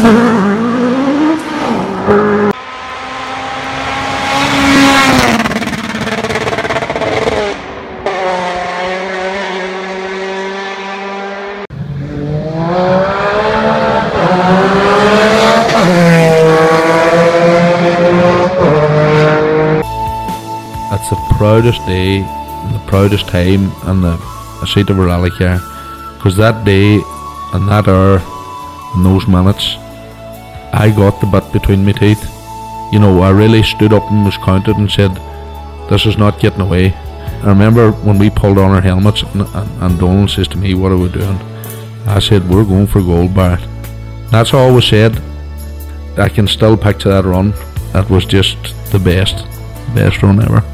That's the proudest day, the proudest time, and the a seat of a rally here. Because that day, and that hour, and those minutes, I got the bit between my teeth. You know, I really stood up and was counted and said, "This is not getting away." I remember when we pulled on our helmets, and, and, Donald says to me, "What are we doing?" I said, "We're going for gold, Barrett." That's all was said. I can still picture that run. That was just the best, best run ever.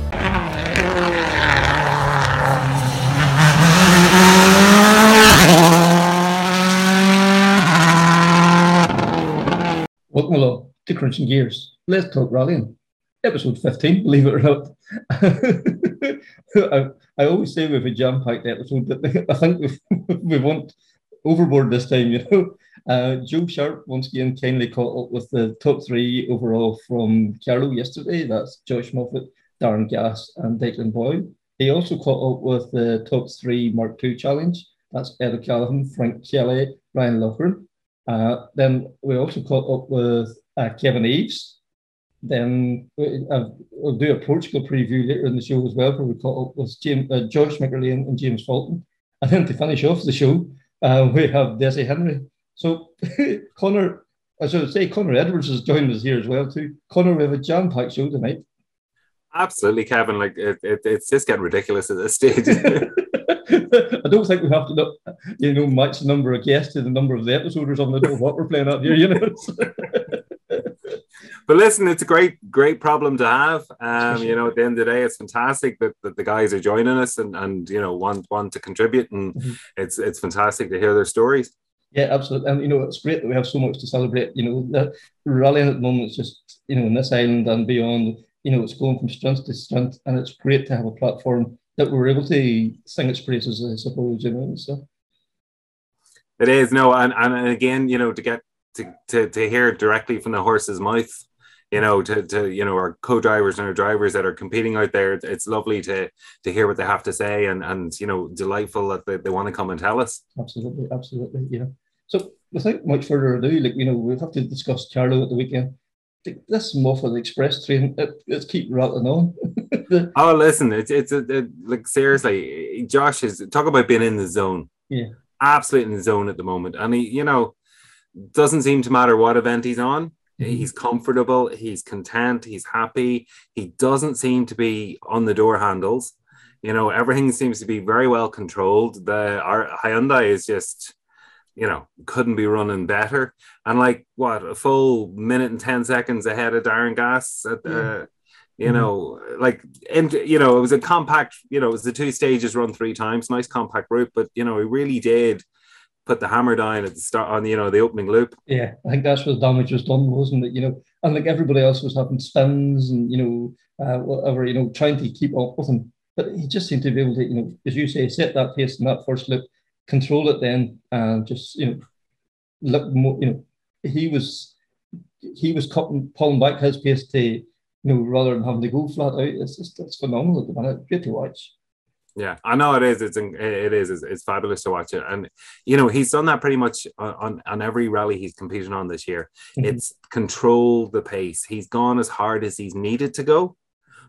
Crunching Gears. Let's talk rallying. Episode 15, believe it or not. I, I always say we have a jam packed episode, but I think we've, we went overboard this time, you know. Uh, Joe Sharp once again kindly caught up with the top three overall from Carlow yesterday. That's Josh Moffat, Darren Gass, and Declan Boyle. He also caught up with the top three Mark II challenge. That's Ed O'Callaghan, Frank Kelly, Ryan Loughran. Uh, then we also caught up with uh, Kevin Eves. Then we, uh, we'll do a Portugal preview later in the show as well, where we caught up with James, uh, Josh McErlean and James Fulton. And then to finish off the show, uh, we have Desi Henry. So Connor, I should say Connor Edwards has joined us here as well too. Connor, we have a jam-packed show tonight. Absolutely, Kevin. Like it, it, it's just getting ridiculous at this stage. I don't think we have to, you know, match the number of guests to the number of the episodes or something. I don't know what we're playing up here, you know. But listen, it's a great, great problem to have. Um, you know, at the end of the day, it's fantastic that, that the guys are joining us and, and you know want want to contribute, and mm-hmm. it's it's fantastic to hear their stories. Yeah, absolutely, and you know, it's great that we have so much to celebrate. You know, the rallying at the moment is just you know in this island and beyond. You know, it's going from strength to strength, and it's great to have a platform that we're able to sing its praises, I suppose, you know. So it is no, and, and again, you know, to get to, to, to hear directly from the horse's mouth, you know, to, to you know, our co-drivers and our drivers that are competing out there, it's lovely to to hear what they have to say and and you know, delightful that they, they want to come and tell us. Absolutely, absolutely, yeah. So without much further ado, like you know, we'll have to discuss Carlow at the weekend this Moffat Express train, it, it's keep rattling on. oh, listen, it's it's a, it, like seriously, Josh is talk about being in the zone. Yeah, absolutely in the zone at the moment, and he, you know, doesn't seem to matter what event he's on. Mm-hmm. He's comfortable, he's content, he's happy. He doesn't seem to be on the door handles. You know, everything seems to be very well controlled. The our Hyundai is just you know, couldn't be running better. And like what a full minute and 10 seconds ahead of Darren Gass at the, you mm-hmm. know, like, and you know, it was a compact, you know, it was the two stages run three times, nice compact route, but you know, he really did put the hammer down at the start on, you know, the opening loop. Yeah, I think that's where the damage was done, wasn't it? You know, and like everybody else was having spins and, you know, uh, whatever, you know, trying to keep up with him. But he just seemed to be able to, you know, as you say, set that pace in that first loop control it then and just you know look more you know he was he was cutting pulling back his pace to you know rather than having to go flat out it's just it's phenomenal at the minute great to watch yeah i know it is. It's it is. It's, it's fabulous to watch it. And you know he's done that pretty much on on every rally he's competing on this year. Mm-hmm. it's control the pace. He's gone as hard as he's needed to go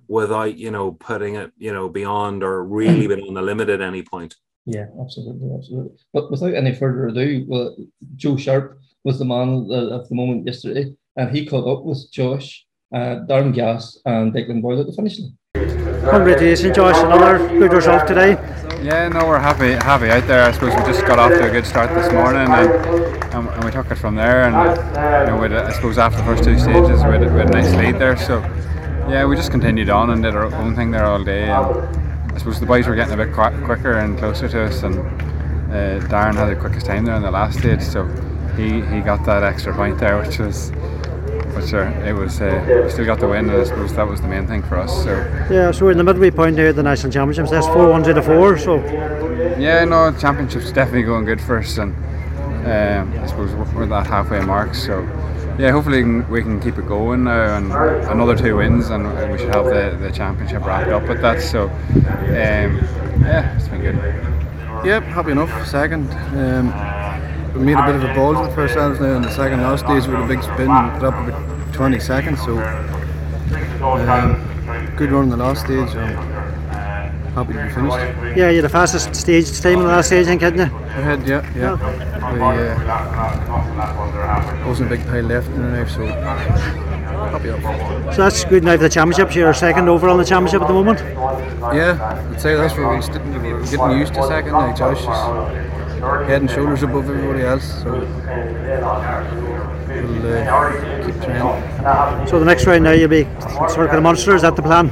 without you know putting it you know beyond or really been on the limit at any point. Yeah, absolutely, absolutely. But without any further ado, well, Joe Sharp was the man of the moment yesterday, and he caught up with Josh, uh, Darren Gass, and Declan Boyle at the finish line. Congratulations, Josh! Another good result today. Yeah, no, we're happy happy out there. I suppose we just got off to a good start this morning, and, and, and we took it from there. And you know, I suppose after the first two stages, we had, we had a nice lead there. So yeah, we just continued on and did our own thing there all day. And, I suppose the boys were getting a bit qu- quicker and closer to us, and uh, Darren had the quickest time there in the last stage, so he, he got that extra point there, which was but sure, it was uh, we still got the win, and I suppose that was the main thing for us. So yeah, so we're in the midway point here at the national championships. That's four ones out of four. So yeah, no, championships definitely going good for us, and Um, I suppose we're at that halfway mark, so yeah, hopefully we can keep it going now and another two wins, and we should have the, the championship wrapped up with that. So um, yeah, it's been good. Yep, happy enough. Second. Um, we made a bit of a ball with ourselves now in the second last stage with a big spin, and put up about 20 seconds. So um, good run in the last stage. Um, happy to be finished. Yeah, you're the fastest stage time in the last stage, I think, hadn't you? I had, yeah, yeah. We, uh, wasn't a big pile left in the now, so happy up. So that's good now for the championship. You're second overall in the championship at the moment. Yeah, I'd say that's where we're getting used to second now. Josh is head and shoulders above everybody else, so we'll uh, keep trying. So the next round now you'll be of monster. Is that the plan?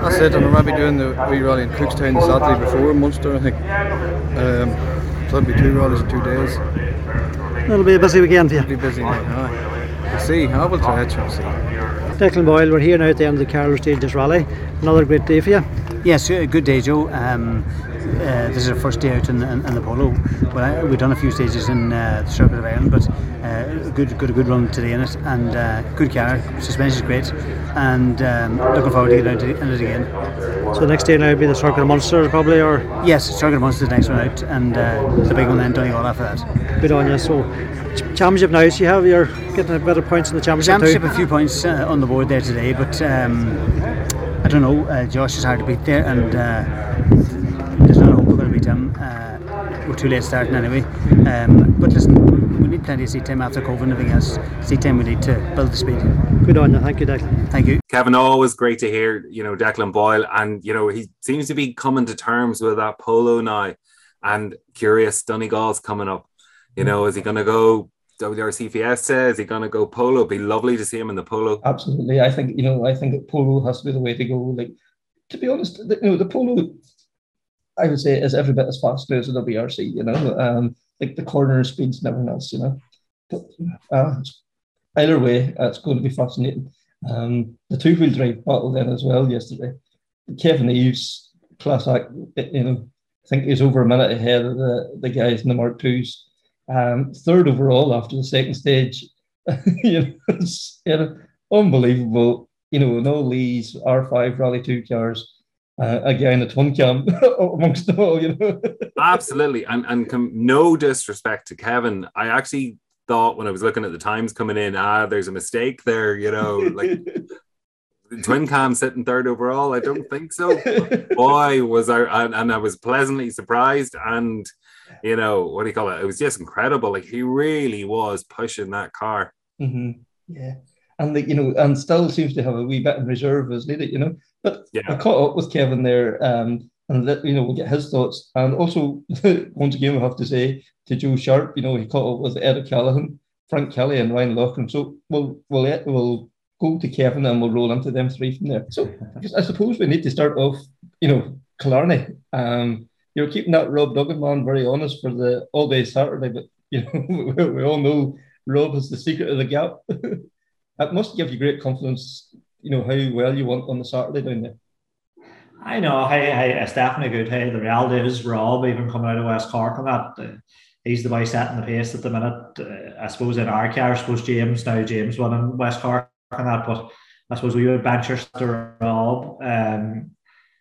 That's it, and I might be doing the wee rally in Cookstown the Saturday before Munster, I think. Um, so it'll be two rallies in two days. It'll be a busy weekend for you. It'll be busy, aye. We'll see, I will try it, we'll see. Declan Boyle, we're here now at the end of the Carlow Stages Rally. Another great day for you. Yes, good day, Joe. Um, uh, this is our first day out in, in, in the polo. Well, we've done a few stages in uh, the Circuit of Ireland, but uh, good, good, a good run today in it, and uh, good car. Suspension is great, and um, looking forward to getting out in it again. So the next day now will be the Circuit of Munster, probably, or yes, Circuit of Munster is the next one out, and uh, the big one then Donegal after that. Good on you. So championship now, so you have you're getting a better points in the championship. Championship, too. a few points uh, on the board there today, but um, I don't know. Uh, Josh is hard to beat there, and uh, there's no hope we're going to beat him. Uh, we're too late starting anyway. Um, but listen, we need plenty of seat time after COVID and everything else. Seat time we need to build the speed. Good on you. Thank you, Declan. Thank you. Kevin, always great to hear, you know, Declan Boyle. And, you know, he seems to be coming to terms with that polo now. And curious, Donegal's coming up. You know, is he going to go WRC Fiesta? Is he going to go polo? It'd be lovely to see him in the polo. Absolutely. I think, you know, I think that polo has to be the way to go. Like, to be honest, the, you know, the polo, I would say, is every bit as fast as the WRC, you know, um, like the corner speeds and everything else, you know. But uh, either way, uh, it's going to be fascinating. Um, the two wheel drive battle then as well yesterday. Kevin Eves, class act, you know, I think he's over a minute ahead of the, the guys in the Mark Twos. Um, third overall after the second stage. you know, it's you know, unbelievable. You know, no these R5 Rally 2 cars, uh, again, it's one cam amongst them all, you know. Absolutely. And, and com- no disrespect to Kevin. I actually thought when I was looking at the times coming in, ah, there's a mistake there, you know, like twin cam sitting third overall. I don't think so. Boy, was I, and, and I was pleasantly surprised. And, you know, what do you call it? It was just incredible. Like he really was pushing that car. Mm-hmm. Yeah. And, the, you know, and still seems to have a wee bit in reserve as needed, you know. But Yeah. I caught up with Kevin there, um, and let, you know we'll get his thoughts. And also, once again, we have to say to Joe Sharp, you know, he caught up with Ed O'Callaghan, Frank Kelly, and Ryan Loughlin. So we'll we'll we'll go to Kevin and we'll roll into them three from there. So I suppose we need to start off, you know, Killarney. Um, you're keeping that Rob Duggan man very honest for the all day Saturday, but you know we, we all know Rob is the secret of the gap. that must give you great confidence. You know how well you want on the Saturday down there. I know. Hey, hey, it's definitely good. Hey, the reality is Rob, even coming out of West Cork on that, uh, he's the boy setting the pace at the minute. Uh, I suppose in our car, I suppose James now James won in West Cork on that, but I suppose we would venture to Rob. Um,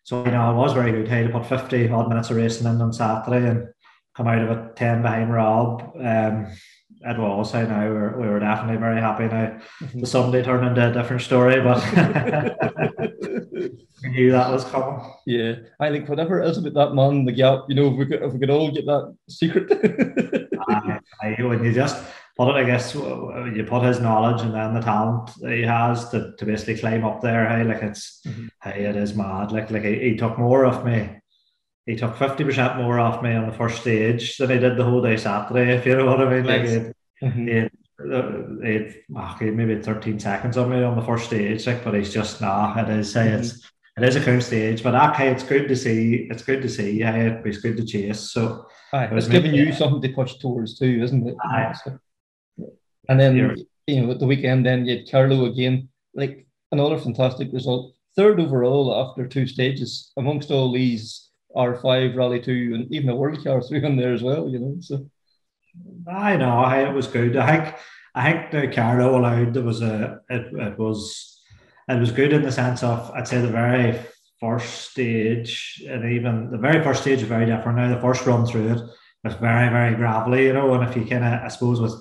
so you know, I was very good. To put fifty odd minutes of racing in on Saturday and come out of it ten behind Rob. Um, it was. Hey, now we were, we were definitely very happy. Now the Sunday turned into a different story, but we knew that was coming. Yeah, I think whatever it is about that man, the gap, you know, if we could, if we could all get that secret. Aye, aye, when you just put it, I guess you put his knowledge and then the talent that he has to, to basically climb up there. Hey, like it's Mhm. hey, it is mad. Like like he, he took more off me. He took fifty percent more off me on the first stage than he did the whole day Saturday. If you know what I mean, like Yes. it, Mhm. it, uh, it, okay, maybe thirteen seconds on me on the first stage. Like, but he's just nah. It is. Hey, it's it is a cool stage, but okay, it's good to see. It's good to see. Hey, it's good to chase. So. Aye, It it's giving you something to push towards too, isn't it? Aye. So, yeah. And then You're- you know at the weekend, then you had Carlow again, like another fantastic result, third overall after two stages amongst all these R five Rally Two and even a World Car three on there as well. You know, so I know. I, it was good. I think. I think the Carlow allowed there was a. It, it was. It was good in the sense of I'd say the very first stage and even the very first stage is very different now. The first run through it was very very gravelly, you know. And if you kind of I suppose with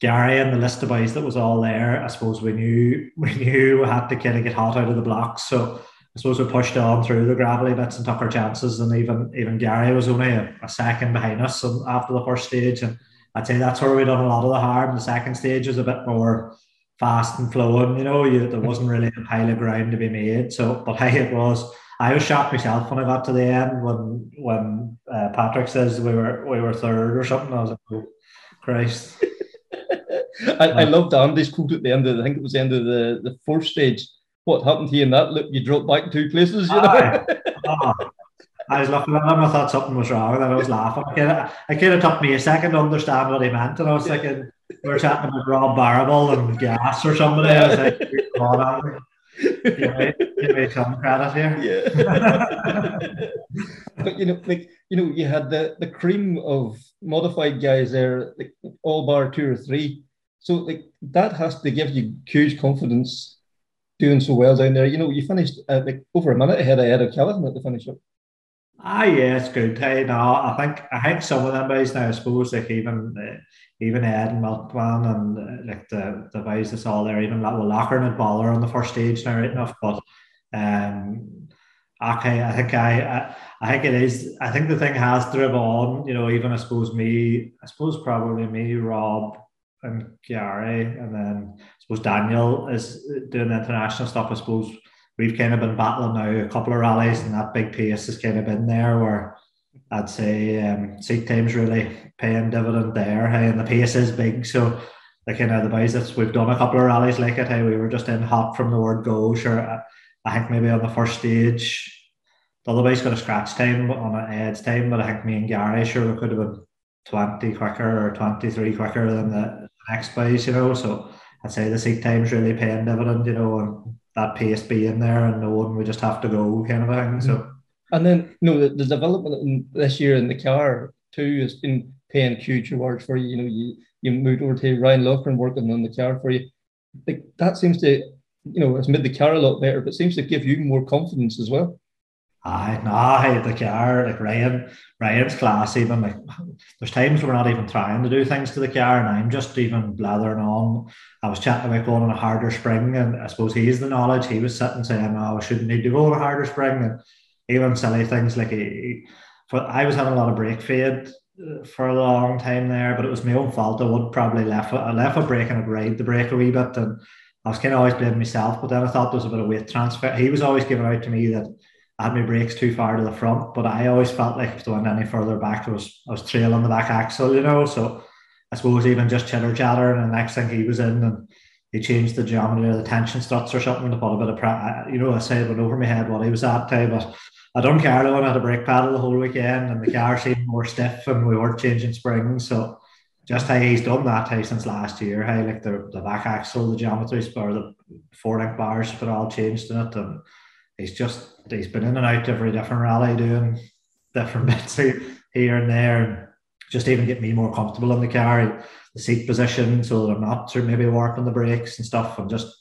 Gary and the list of boys that was all there, I suppose we knew we knew we had to kind of get hot out of the blocks. So I suppose we pushed on through the gravelly bits and took our chances. And even even Gary was only a, a second behind us after the first stage. And I'd say that's where we done a lot of the harm. The second stage was a bit more fast and flowing. You know, you, there wasn't really a pile of ground to be made. So, but hey, it was. I was shocked myself when I got to the end when when uh, Patrick says we were we were third or something. I was like, oh, Christ. I, I loved Andy's quote at the end of I think it was the end of the, the fourth stage what happened to you in that look? You dropped back two places, you know. oh, I was looking at him, I thought something was wrong, and I was laughing. I kind, of, took me a second to understand what he meant, and I was thinking we are chatting about Rob Barrable and Gass or somebody. I was like, come on, give me, give me some credit here. Yeah. but you know, like you know, you had the the cream of modified guys there, like all bar two or three. So like that has to give you huge confidence doing so well down there. You know, you finished uh, like over a minute ahead of Ed O'Callaghan at the finish up. Ah, yeah, it's good. Hey, no, I think I think some of them guys now, I suppose, like even uh, even Ed and Milkman and uh, like the the guys that's all there, even like well, Locker and Baller on the first stage now, right enough. But um, okay, I think I, I I think it is. I think the thing has driven on. You know, even I suppose me, I suppose probably me, Rob, and Gary, and then I suppose Daniel is doing the international stuff. I suppose we've kind of been battling now a couple of rallies, and that big pace has kind of been there. Where I'd say um, seat time's really paying dividend there. Hey, and the pace is big, so the kind of the boys that we've done a couple of rallies like it. Hey, we were just in hot from the word go. Sure, I, I think maybe on the first stage. The other boys got a scratch time on an Ed's time, but I think me and Gary sure we could have been 20 quicker or 23 quicker than the, next place, you know. So I'd say the seat time's really paying dividend, you know, and that pace being there and knowing we just have to go kind of thing. So and then you know the, the development in this year in the car too has been paying huge rewards for you. You know, you you moved over to Ryan Loughran working on the car for you. Like that seems to you know, it's made the car a lot better, but seems to give you more confidence as well. I no, I the car like Ryan. Ryan's class. Even like there's times we're not even trying to do things to the car, and I'm just even blathering on. I was chatting about going on a harder spring, and I suppose he's the knowledge. He was sitting saying, "No, I shouldn't need to go on a harder spring," and even silly things like he, I was having a lot of brake fade uh, for a long time there, but it was my own fault. I would probably left I left a brake and I'd ride the brake a wee bit, and I was kind of always blaming myself. But then I thought there was a bit of weight transfer. He was always giving out to me that had my brakes too far to the front, but I always felt like if I went any further back, I was I was trailing the back axle, you know. So I suppose even just chitter chatter, and the next thing he was in, and he changed the geometry of the tension struts or something to put a bit of, pra- you know, I said went over my head what he was at, time, but I done Carlow and had a brake paddle the whole weekend, and the car seemed more stiff, and we weren't changing springs, so. Just how he's done that how since last year, how like the, the back axle, the geometry, or the four link bars, but all changed in it, and he's just he's been in and out every different rally doing different bits here and there and just even get me more comfortable in the car the seat position so that I'm not to maybe warping the brakes and stuff. I'm just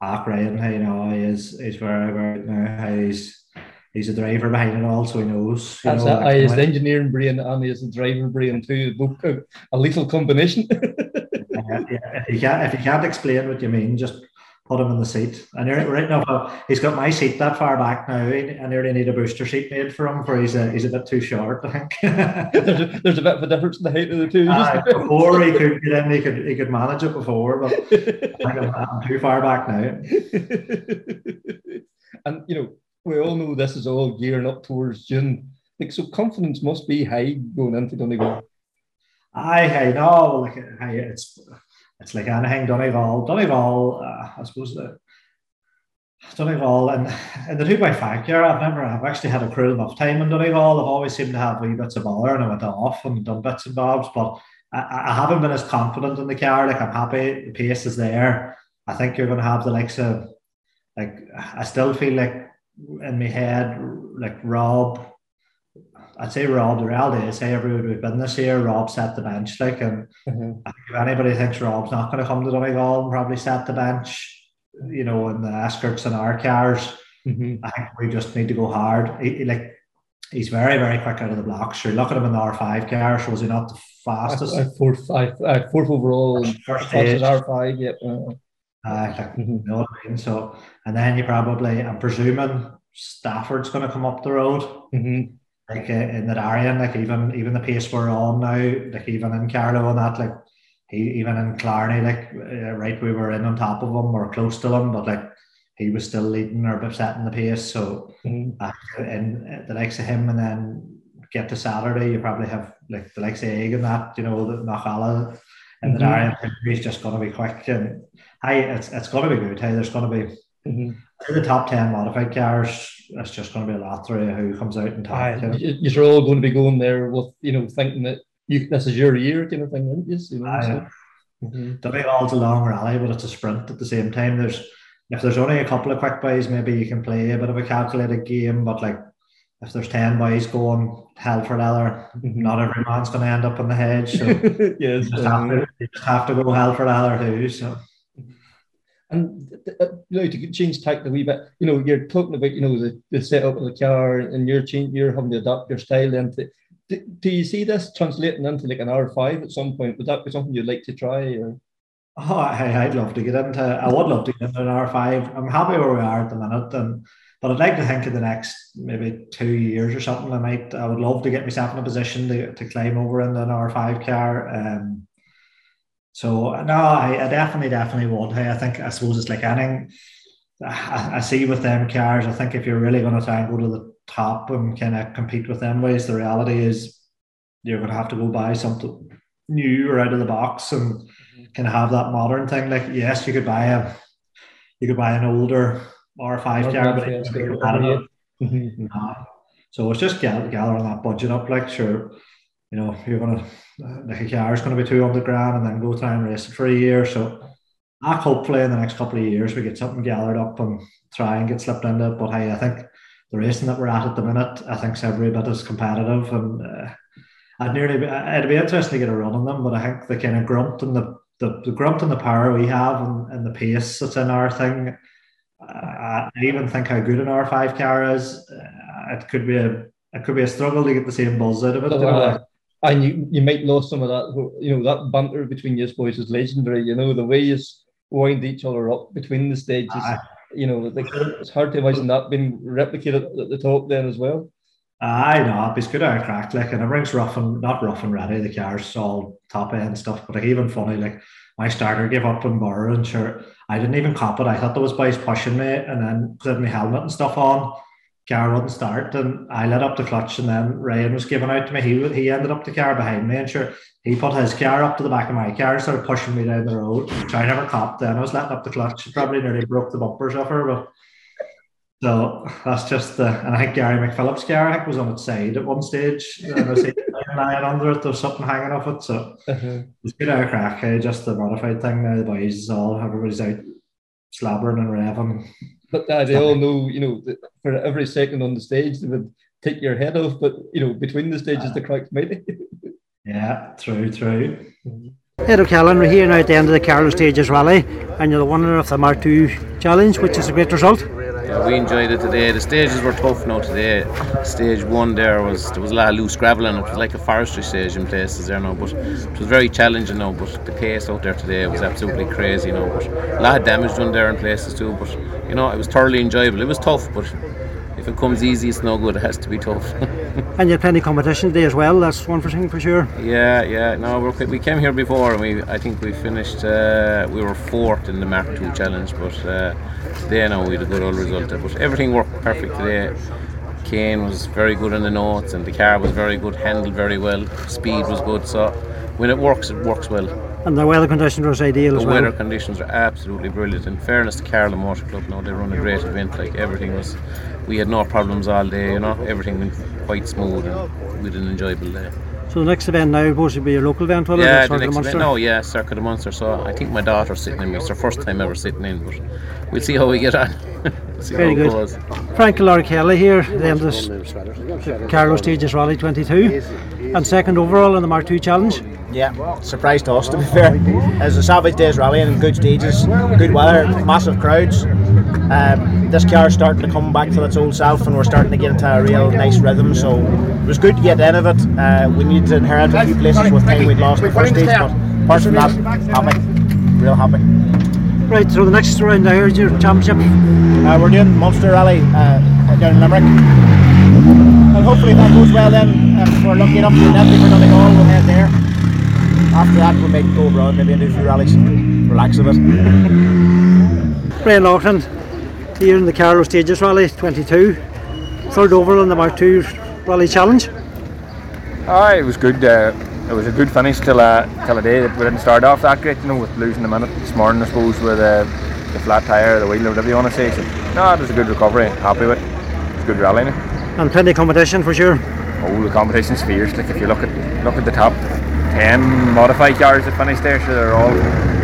ah Ryan you know he is he's very very now. He's he's a driver behind it all so he knows That's know, I is the engineering brain and he's is the driver brain too. Both a lethal combination. Yeah, yeah. If you can't if you can't explain what you mean just put him in the seat. And right now, he's got my seat that far back now. And I nearly need a booster seat made for him, for he's a, he's a bit too short. I think there's, a, there's a bit of a difference in the height of the two. Uh, before he could get in, he could he could manage it before, but I am I'm too far back now. and you know, we all know this is all gearing up towards June. Like, so confidence must be high going into Donegal. I I know, like, I, it's it's like anything Donegal. Donegal, uh, I suppose the Donegal and in the two by five I've never, I've actually had a cruel enough time in Donegal. I've always seemed to have wee bits of bother and I went off and done bits and bobs, but I, I haven't been as confident in the car. Like I'm happy, the pace is there. I think you're going to have the likes of, like, I still feel like in my head, like Rob, I'd say Rob. The reality is, hey, everyone we've been this year, Rob set the bench. Like, and. I think if anybody thinks Rob's not going to come to Donegal and probably set the bench, you know, in the escorts and our cars, Mhm. I think we just need to go hard. He, like, he's very, very quick out of the blocks. Sure, look at him in the R5 car. So was he not the fastest? Uh, fourth, uh, fourth overall, First fastest. R five. Yep. Uh, like, you know what I mean? So, and then you probably, I'm presuming Stafford's going to come up the road. Mhm. Like uh, in that area, like even even the pace we're on now, like even in Carlow and that, like he even in Killarney, like uh, right, we were in on top of him or close to him, but like he was still leading or setting the pace. So uh, and uh, the likes of him, and then get to Saturday, you probably have like the likes of Egg and that, you know, the Nachala and the Mhm. Darian he's just going to be quick and hey, it's it's going to be good. Hey, there's going to be Mhm. in the top ten modified cars. It's just going to be a lot through who comes out and top. Aye, you know. you- you're all going to be going there with you know thinking that you this is your year kind of thing, aren't you? You know, so, mhm. Donegal's a long rally, but it's a sprint at the same time. There's if there's only a couple of quick boys, maybe you can play a bit of a calculated game. But like if there's ten boys going hell for leather, Mhm. not every man's going to end up on the hedge. So yes. you just, have to, you just have to go hell for leather too. So And uh, know, to change tact a wee bit, you know, you're talking about, you know, the, the setup of the car and you're change, you're having to adapt your style into. Do, do you see this translating into like an R5 at some point? Would that be something you'd like to try? Or oh, I, I'd love to get into. I would love to get into an R five. I'm happy where we are at the minute, and but I'd like to think in the next maybe two years or something. I might. I would love to get myself in a position to, to climb over into an R five car. Um, So no, I, I definitely, definitely would. Hey, I think I suppose it's like anything. I, I see with them cars. I think if you're really going to try and go to the top and kind of compete with them ways, the reality is you're going to have to go buy something new or out of the box and kind of have that modern thing. Like yes, you could buy a, you could buy an older R5 car, but it's going to competitive. Mhm. Nah. So it's just gather, gathering that budget up. Like, sure, you know, you're gonna like a car is gonna be two hundred grand, and then go try and race it for a year. So, I hopefully in the next couple of years we get something gathered up and try and get slipped into it. But hey, I think the racing that we're at at the minute, I think's every bit as competitive, and uh, I'd nearly be, it'd be interesting to get a run on them. But I think the kind of grunt and the the, the grunt and the power we have and, and the pace that's in our thing. I I even think how good an R5 car is. Uh, it could be a it could be a struggle to get the same buzz out of it. Know. Uh, and you, you might lose some of that, you know, that banter between you boys is legendary. You know, the way you wind each other up between the stages. Aye. You know, like, it's hard to imagine that being replicated at the top then as well. I know it's good out crack like and everything's rough and not rough and ready. The car's all top end stuff, but like even funny like my starter gave up on borrow and sure I didn't even cop it. I thought there was boys pushing me and then put my helmet and stuff on. Car wouldn't start and I let up the clutch and then Ryan was giving out to me. He he ended up the car behind me and sure he put his car up to the back of my car and started pushing me down the road. So I never copped then. I was letting up the clutch. Probably nearly broke the bumpers off her, but so that's just the, and I think Gary McPhillips' car I think was on its side at one stage. And I see lying under it, there's something hanging off it. So it's good out of crack. eh, Just the modified thing now. The boys is all everybody's out slabbering and revving. But uh, they all know, you know, that for every second on the stage, they would take your head off. But, you know, between the stages, the crack's mighty. Yeah, true, true. Ed O'Callaghan, we're here now at the end of the Carlow Stages Rally, eh? and you're the winner of the Mark II Challenge, which is a great result. Yeah, we enjoyed it today. The stages were tough now today. Stage one there was there was a lot of loose gravel and it was like a forestry stage in places there now, but it was very challenging now. But the pace out there today was absolutely crazy now. But a lot of damage done there in places too. But you know, it was thoroughly enjoyable. It was tough, but if it comes easy, it's no good. It has to be tough. And you had plenty of competition today as well, that's one for thing for sure. Yeah, yeah. No, we're, we came here before, and we I think we finished. Uh, we were fourth in the Mark Two challenge, but uh, today now we had a good old result. But everything worked perfect today. Kane was very good on the notes, and the car was very good, handled very well. Speed was good, so when it works, it works well. And the weather conditions were ideal The as well. The weather conditions are absolutely brilliant. In fairness to Carlow Motor Club, now they run a great event. Like everything was, we had no problems all day. You know, everything went quite smooth, and we had an enjoyable day. So the next event now supposed to be a local event, will it? Yeah, the next event. No, yeah, Circuit of Munster. So I think my daughter's sitting in. It's her first time ever sitting in, but we'll see how we get on. Very good. Frank Laura Kelly here, the end of the Carlow Stages Rally 22, and second overall in the Mark II Challenge. Yeah, surprise to us to be fair. It's a savage day's rally and good stages, good weather, massive crowds. Um, this car's starting to come back to its old self and we're starting to get into a real nice rhythm. So it was good to get in of it. Uh, we needed to inherit a few places with time we'd lost in the first stage, but apart from that, happy, real happy. Right, so the next round now is your championship. Uh, we're doing Munster Rally uh, down in Limerick. And hopefully that goes well then, if we're lucky enough to get for Donegal, we'll head there. After that we might go abroad, maybe do a few rallies and relax a bit. Ryan Laughlin here in the Carlow Stages Rally 22. Third overall in the Mark II Rally Challenge. Aye, it was good. Uh, it was a good finish till uh, till a day that we didn't start off that great, you know, with losing the minute this morning, I suppose, with uh, the flat tyre, the wheel, or whatever you want to say. So, no, it was a good recovery. Happy with it. It was a good rally. Now. And plenty of competition for sure. Oh, the competition's fierce. Like if you look at look at the top ten modified cars that finished there, so they're all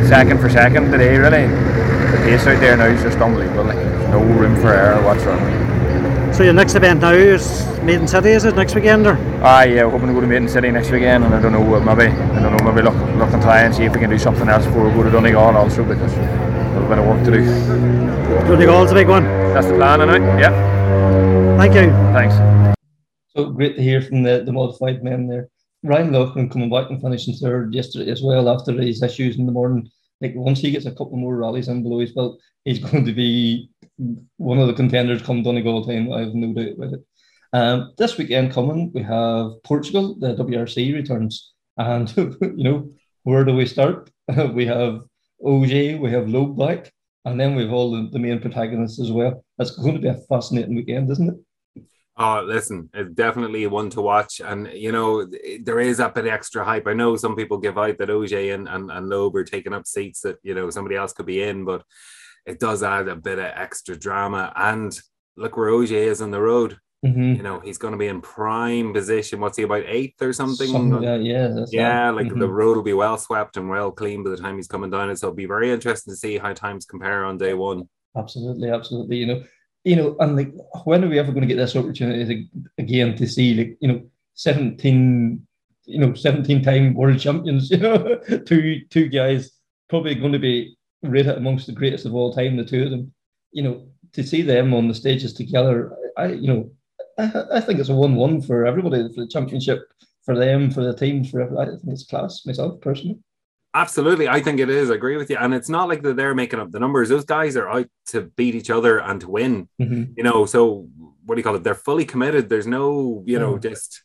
second for second today. Really, the pace out there now is just unbelievable. Like, no room for error whatsoever. So your next event now is Maiden City, is it next weekend or? Ah, yeah, we're hoping to go to Maiden City next weekend, and I don't know, maybe I don't know, maybe look look and try and see if we can do something else before we go to Donegal also because we've a little bit of work to do. Donegal's a big one. That's the plan, anyway. Yeah. Thank you. Thanks. So great to hear from the, the modified men there. Ryan Laughlin coming back and finishing third yesterday as well after his issues in the morning. Like once he gets a couple more rallies in below his belt, he's going to be one of the contenders come Donegal time. I have no doubt about it. Um, this weekend coming, we have Portugal. The WRC returns, and you know where do we start? we have OJ, we have Loeb back, and then we have all the, the main protagonists as well. That's going to be a fascinating weekend, isn't it? Oh, listen, it's definitely one to watch. And, you know, there is a bit extra hype. I know some people give out that OJ and, and, and Loeb are taking up seats that, you know, somebody else could be in, but it does add a bit of extra drama. And look where OJ is on the road. Mm-hmm. You know, he's going to be in prime position. What's he about eighth or something? Something that, yeah, yeah, that. like Mhm. the road will be well swept and well clean by the time he's coming down it. So it'll be very interesting to see how times compare on day one. Absolutely, absolutely. You know, you know, and like, when are we ever going to get this opportunity to, again to see like you know, seventeen, you know, seventeen time world champions. You know, two two guys probably going to be rated amongst the greatest of all time. The two of them, you know, to see them on the stages together, I you know, I, I think it's a one-one for everybody for the championship, for them, for the teams, for everybody. I think it's class myself personally. Absolutely, I think it is. I agree with you. And it's not like that they're making up the numbers. Those guys are out to beat each other and to win. Mhm. You know, so what do you call it? They're fully committed. There's no, you know, just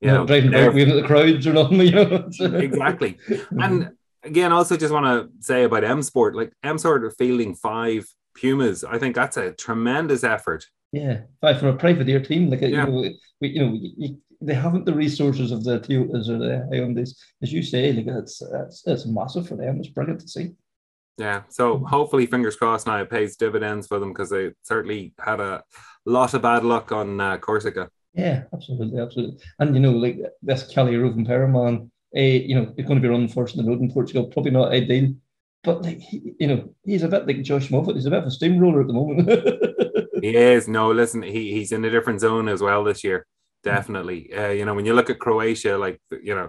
you know, driving waving at the crowds or nothing. You know, exactly. And again, also just want to say about M Sport, like M Sport are fielding five Pumas. I think that's a tremendous effort. Yeah, five from a privateer team. Like Yeah. you know, we, you know, you, they haven't the resources of the Toyotas or the Hyundais, as you say. Like that's that's, it's massive for them. It's brilliant to see. Yeah. So hopefully, fingers crossed, now it pays dividends for them because they certainly had a lot of bad luck on uh, Corsica. Yeah, absolutely, absolutely. And you know, like this Kalle Rovanperä, eh, you know, he's going to be running first in the road in Portugal. Probably not ideal, but like he, you know, he's a bit like Josh Moffat. He's a bit of a steamroller at the moment. He is. No, listen, he, he's in a different zone as well this year. Definitely. Uh, you know, when you look at Croatia, like, you know,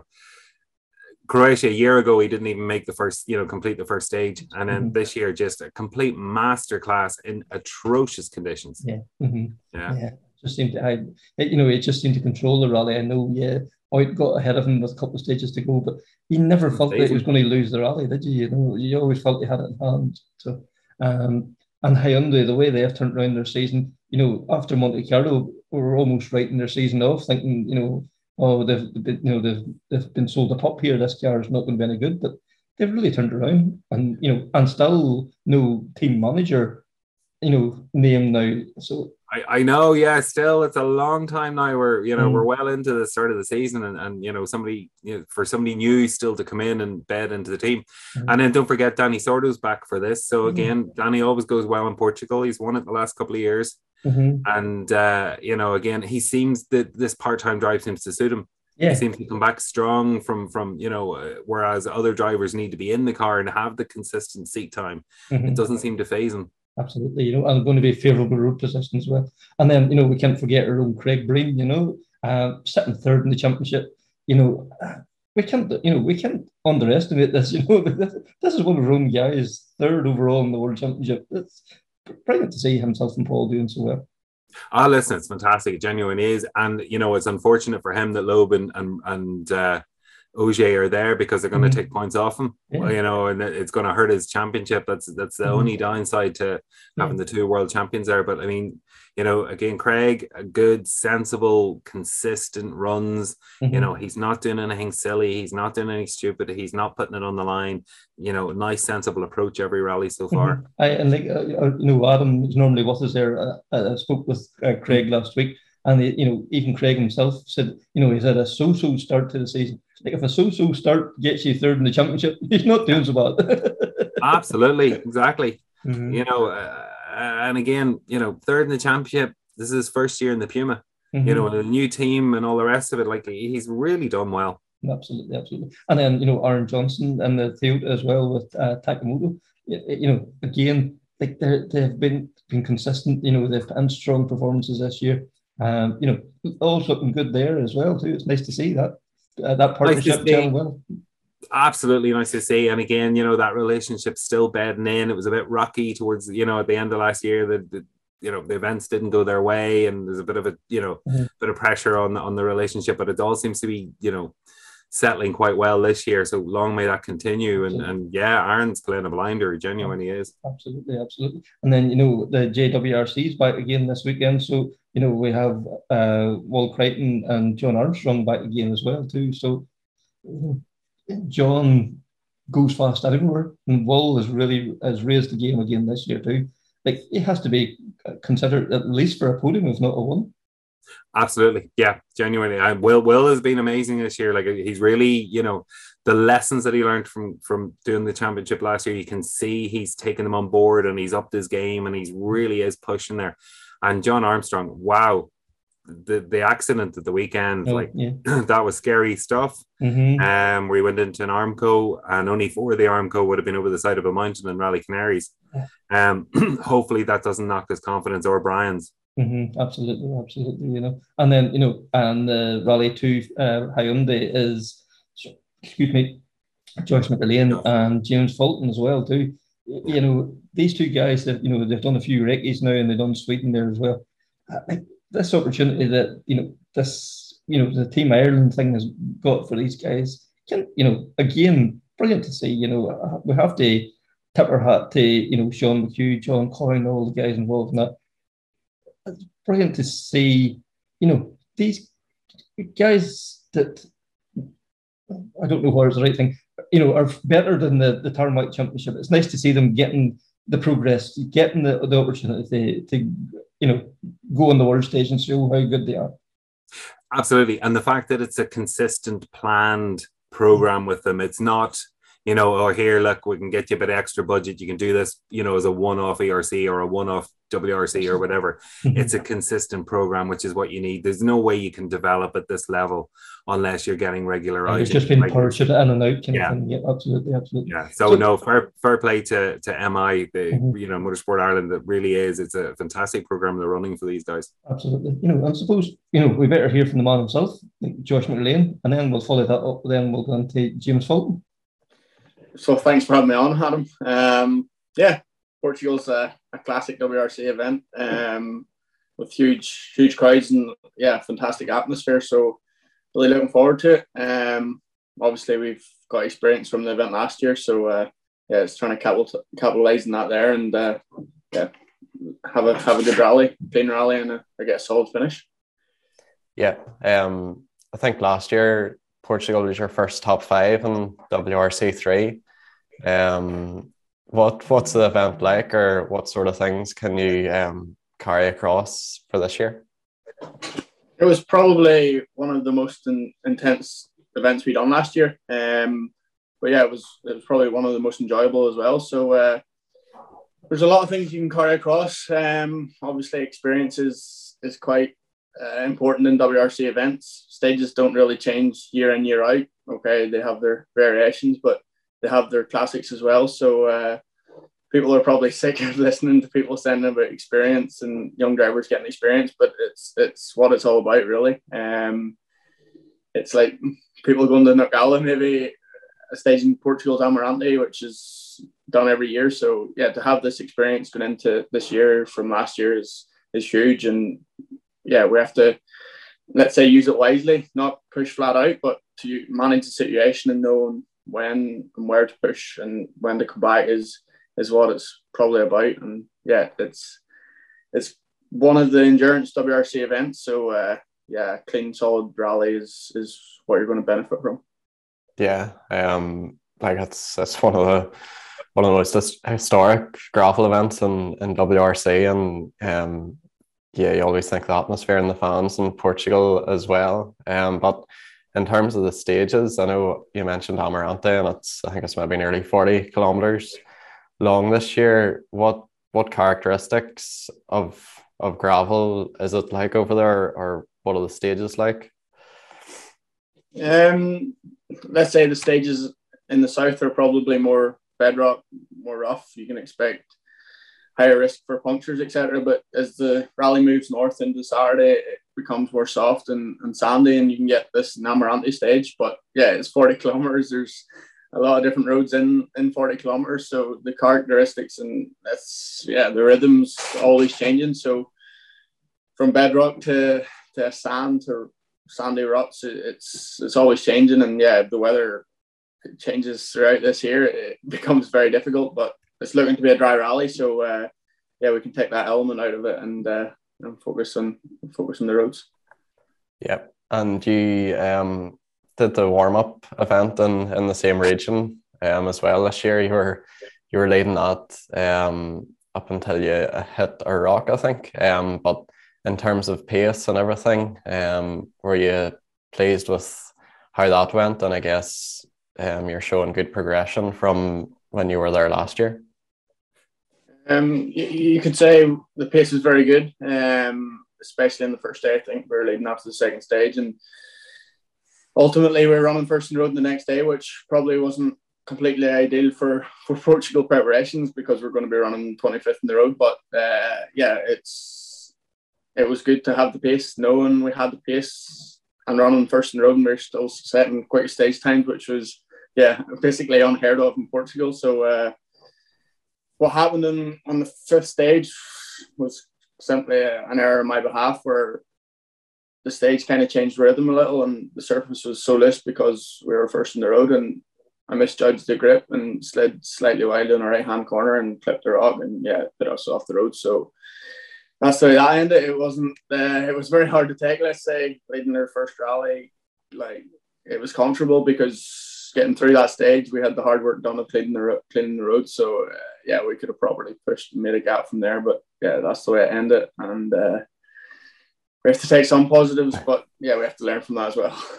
Croatia a year ago, he didn't even make the first, you know, complete the first stage. And then Mhm. this year, just a complete masterclass in atrocious conditions. yeah. mhm. Yeah. Yeah, just seemed to, I, it, you know, it just seemed to control the rally. I know, yeah, Ott got ahead of him with a couple of stages to go, but he never felt that he was going to lose the rally, did you? You know, you always felt he had it in hand. So, um, and Hyundai, the way they have turned around their season, you know, after Monte Carlo, we were almost writing their season off, thinking, you know, oh, they've, been- you know, they've, they've been sold a pup here. This car is not going to be any good, but they've really turned around, and you know, and still no team manager, you know, name now. So I, I know, yeah, still it's a long time now where, you know, Mm. we're well into the start of the season and, and you know, somebody, you know, for somebody new still to come in and bed into the team. Mm. And then don't forget Dani Sordo's back for this. So Mm. again, Dani always goes well in Portugal. He's won it the last couple of years. Mhm. And uh, you know, again, he seems that this part-time drive seems to suit him. Yeah. He seems to come back strong from from you know, uh, whereas other drivers need to be in the car and have the consistent seat time. Mhm. It doesn't seem to phase him. Absolutely, you know, and going to be a favourable road position as well. And then, you know, we can't forget our own Craig Breen, you know, uh, sitting third in the championship. You know, we can't, you know, we can't underestimate this. You know, this, is one of our own guys, third overall in the World Championship. It's brilliant to see himself and Paul doing so well. Ah, listen, it's fantastic. It genuinely is, and you know, it's unfortunate for him that Loeb and and, and uh, Ogier are there because they're going to mm-hmm. take points off him. Yeah. You know, and it's going to hurt his championship. That's that's the mm-hmm. only downside to having yeah. the two world champions there. But I mean, you know, again, Craig, a good, sensible, consistent runs. Mm-hmm. You know, he's not doing anything silly. He's not doing anything stupid. He's not putting it on the line. You know, nice, sensible approach every rally so far. Mm-hmm. I and like uh, uh, you know, Adam is normally with us there. Uh, I spoke with uh, Craig last week, and the, you know, even Craig himself said, you know, he's had a so-so start to the season. Like if a so-so start gets you third in the championship, he's not doing so bad. Absolutely, exactly. Mm-hmm. You know. Uh, and again, you know, third in the championship. This is his first year in the Puma. Mm-hmm. You know, a new team and all the rest of it. Like he's really done well. Absolutely, absolutely. And then you know, Aaron Johnston and the Toyota as well with uh, Takamoto. You, you know, again, like they they've been been consistent. You know, they've had strong performances this year. Um, you know, all looking good there as well too. It's nice to see that uh, that partnership nice well absolutely nice to see. And again, you know, that relationship still bedding in. It was a bit rocky towards, you know, at the end of last year. The, the you know the events didn't go their way, and there's a bit of a you know mm-hmm. bit of pressure on on the relationship. But it all seems to be you know settling quite well this year. So long may that continue. And and yeah, Aaron's playing a blinder. He genuinely is. Absolutely, absolutely. And then you know the JWRC is back again this weekend. So you know we have uh, Wal Creighton and Jon Armstrong back again as well too. So. Jon goes fast everywhere, and Wal has really has raised the game again this year too. Like it has to be considered at least for a podium, if not a one. Absolutely, yeah, genuinely. I, Will Will has been amazing this year. Like he's really, you know, the lessons that he learned from from doing the championship last year. You can see he's taken them on board and he's upped his game and he's really is pushing there. And Jon Armstrong, wow, the the accident at the weekend, oh, like yeah. that was scary stuff. Mm-hmm. Um, we went into an Armco, and only four of the Armco would have been over the side of a mountain in Rally Canaries. Um, hopefully that doesn't knock his confidence or Brian's. Mm-hmm. Absolutely, absolutely. You know, and then you know, and the Rally Two uh, Hyundai is, excuse me, Josh McErlean and James Fulton as well too. You know, these two guys that you know they've done a few recce's now, and they've done Sweden there as well. This opportunity that you know this you know the Team Ireland thing has got for these guys can you know again brilliant to see. You know uh, we have to tip our hat to you know Sean McHugh, John Coyne, all the guys involved in that. It's brilliant to see you know these guys that I don't know what is the right thing. You know, are better than the the Tarmac Championship. It's nice to see them getting the progress, getting the, the opportunity to, to you know go on the world stage and show how good they are. Absolutely, and the fact that it's a consistent, planned program with them. It's not you know, oh, here, look, we can get you a bit extra budget. You can do this, you know, as a one off ERC or a one off WRC or whatever. It's a consistent program, which is what you need. There's no way you can develop at this level unless you're getting regular. It's just been purged in and out. yeah. yeah, absolutely, absolutely. Yeah. So, so, no, fair, fair play to, to MI, the, mm-hmm. you know, Motorsport Ireland. That really is. It's a fantastic program they're running for these guys. Absolutely. You know, I suppose, you know, we better hear from the man himself, Josh McErlean, and then we'll follow that up. Then we'll go on to James Fulton so thanks for having me on, Adam. Um, yeah, Portugal's a, a, classic WRC event um, with huge, huge crowds and yeah, fantastic atmosphere. So really looking forward to it. Um, obviously, we've got experience from the event last year, so uh, yeah, it's trying to capital, capitalize on that there and uh, yeah, have a have a good rally, clean rally, and I get a solid finish. Yeah, um, I think last year Portugal was your first top five in WRC three. Um, what what's the event like, or what sort of things can you um, carry across for this year? It was probably one of the most in, intense events we done last year. Um, but yeah, it was it was probably one of the most enjoyable as well. So uh, there's a lot of things you can carry across. Um, obviously, experience is is quite uh, important in WRC events. Stages don't really change year in year out. Okay, they have their variations, but they have their classics as well. So uh, people are probably sick of listening to people saying about experience and young drivers getting experience, but it's it's what it's all about really. Um, it's like people going to Nocala, maybe a stage in Portugal's Amarante, which is done every year. So yeah, to have this experience going into this year from last year is is huge, and yeah, we have to let's say use it wisely, not push flat out, but to manage the situation and know when and where to push and when to come back is is what it's probably about. And yeah, it's it's one of the endurance WRC events. So uh, yeah, clean solid rally is is what you're going to benefit from. Yeah, um, like it's it's one of the one of the most historic gravel events in in WRC, and um, yeah, you always think the atmosphere and the fans in Portugal as well. Um, but in terms of the stages, I know you mentioned Amarante, and it's I think it's maybe nearly forty kilometers long this year. What what characteristics of of gravel is it like over there, or what are the stages like? Um, let's say the stages in the south are probably more bedrock, more rough. You can expect higher risk for punctures, etc. But as the rally moves north into Saturday, it becomes more soft and, and sandy, and you can get this Amarante stage. But yeah, it's 40 kilometers. There's a lot of different roads in in 40 kilometers, so the characteristics and that's yeah, the rhythms always changing. So from bedrock to to sand to sandy ruts, it's it's always changing, and yeah, the weather changes throughout this year. It becomes very difficult, but it's looking to be a dry rally, so uh, yeah, we can take that element out of it and, uh, and focus on focus on the roads. Yep, and you um, did the warm up event in, in the same region um, as well this year. You were you were leading that um, up until you hit a rock, I think. Um, but in terms of pace and everything, um, were you pleased with how that went? And I guess um, you're showing good progression from when you were there last year. Um, you, you could say the pace was very good, um, especially in the first day. I think we were leading up to the second stage, and ultimately we were running first in the road the next day, which probably wasn't completely ideal for for Portugal preparations because we're going to be running 25th in the road. But uh, yeah, it's it was good to have the pace, knowing we had the pace and running first in the road, and we are still setting quick stage times, which was yeah basically unheard of in Portugal. So. Uh, what happened in, on the fifth stage was simply an error on my behalf where the stage kind of changed rhythm a little and the surface was so loose because we were first in the road and I misjudged the grip and slid slightly wide in the right hand corner and clipped the rock and yeah, put us off the road. So that's the way that ended. It wasn't, uh, it was very hard to take, let's say, leading their first rally. Like it was comfortable because getting through that stage, we had the hard work done of cleaning the cleaning the road. So uh, yeah, we could have probably pushed and made a gap from there. But yeah, that's the way it ended, it and uh, we have to take some positives, but yeah, we have to learn from that as well.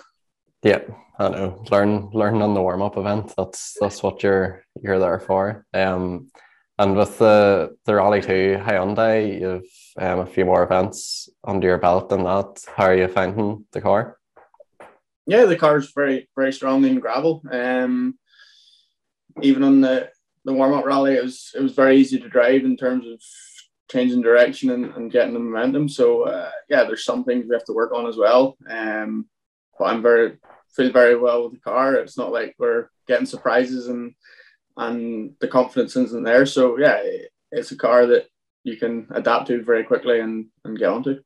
Yeah, I know. Learn learn on the warm up event. That's that's what you're you're there for. Um, and with the the Rally 2 Hyundai, you've um, a few more events under your belt than that. How are you finding the car? yeah, the car is very very strong in gravel. Um, even on the the warm up rally, it was it was very easy to drive in terms of changing direction and, and getting the momentum. So uh, yeah, there's some things we have to work on as well. Um, but I'm very feel very well with the car. It's not like we're getting surprises and and the confidence isn't there. So yeah, it's a car that you can adapt to very quickly and, and get onto.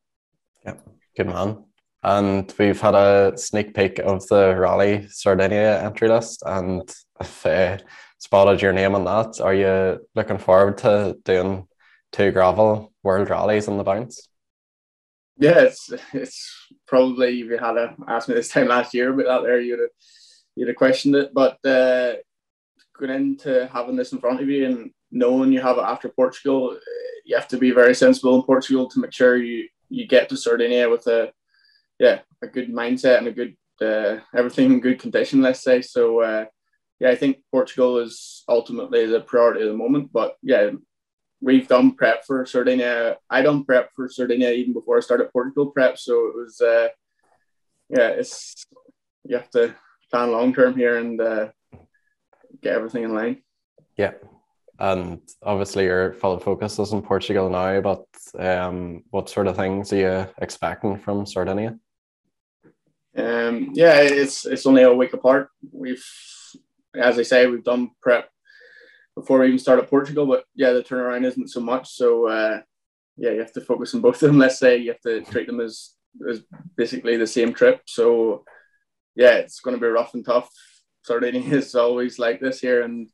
Yeah, good man and we've had a sneak peek of the Rally Sardinia entry list, and if uh, spotted your name on that, are you looking forward to doing two gravel world rallies on the bounce? Yeah, it's it's probably if you had asked me this time last year about that there, you'd have you'd have questioned it. But uh, going into having this in front of you and knowing you have it after Portugal, you have to be very sensible in Portugal to make sure you you get to Sardinia with a yeah, a good mindset and a good uh, everything in good condition, let's say. So uh, yeah, I think Portugal is ultimately the priority at the moment. But yeah, we've done prep for Sardinia. I done prep for Sardinia even before I started Portugal prep. So it was uh, yeah, it's you have to plan long term here and uh, get everything in line. Yeah. and obviously your full focus is in Portugal now, but um, what sort of things are you expecting from Sardinia? Um, yeah, it's it's only a week apart. We've, as I say, we've done prep before we even started Portugal, but yeah, the turnaround isn't so much. So uh, yeah, you have to focus on both of them. Let's say you have to treat them as as basically the same trip. So yeah, it's going to be rough and tough. Sardinia is always like this here, and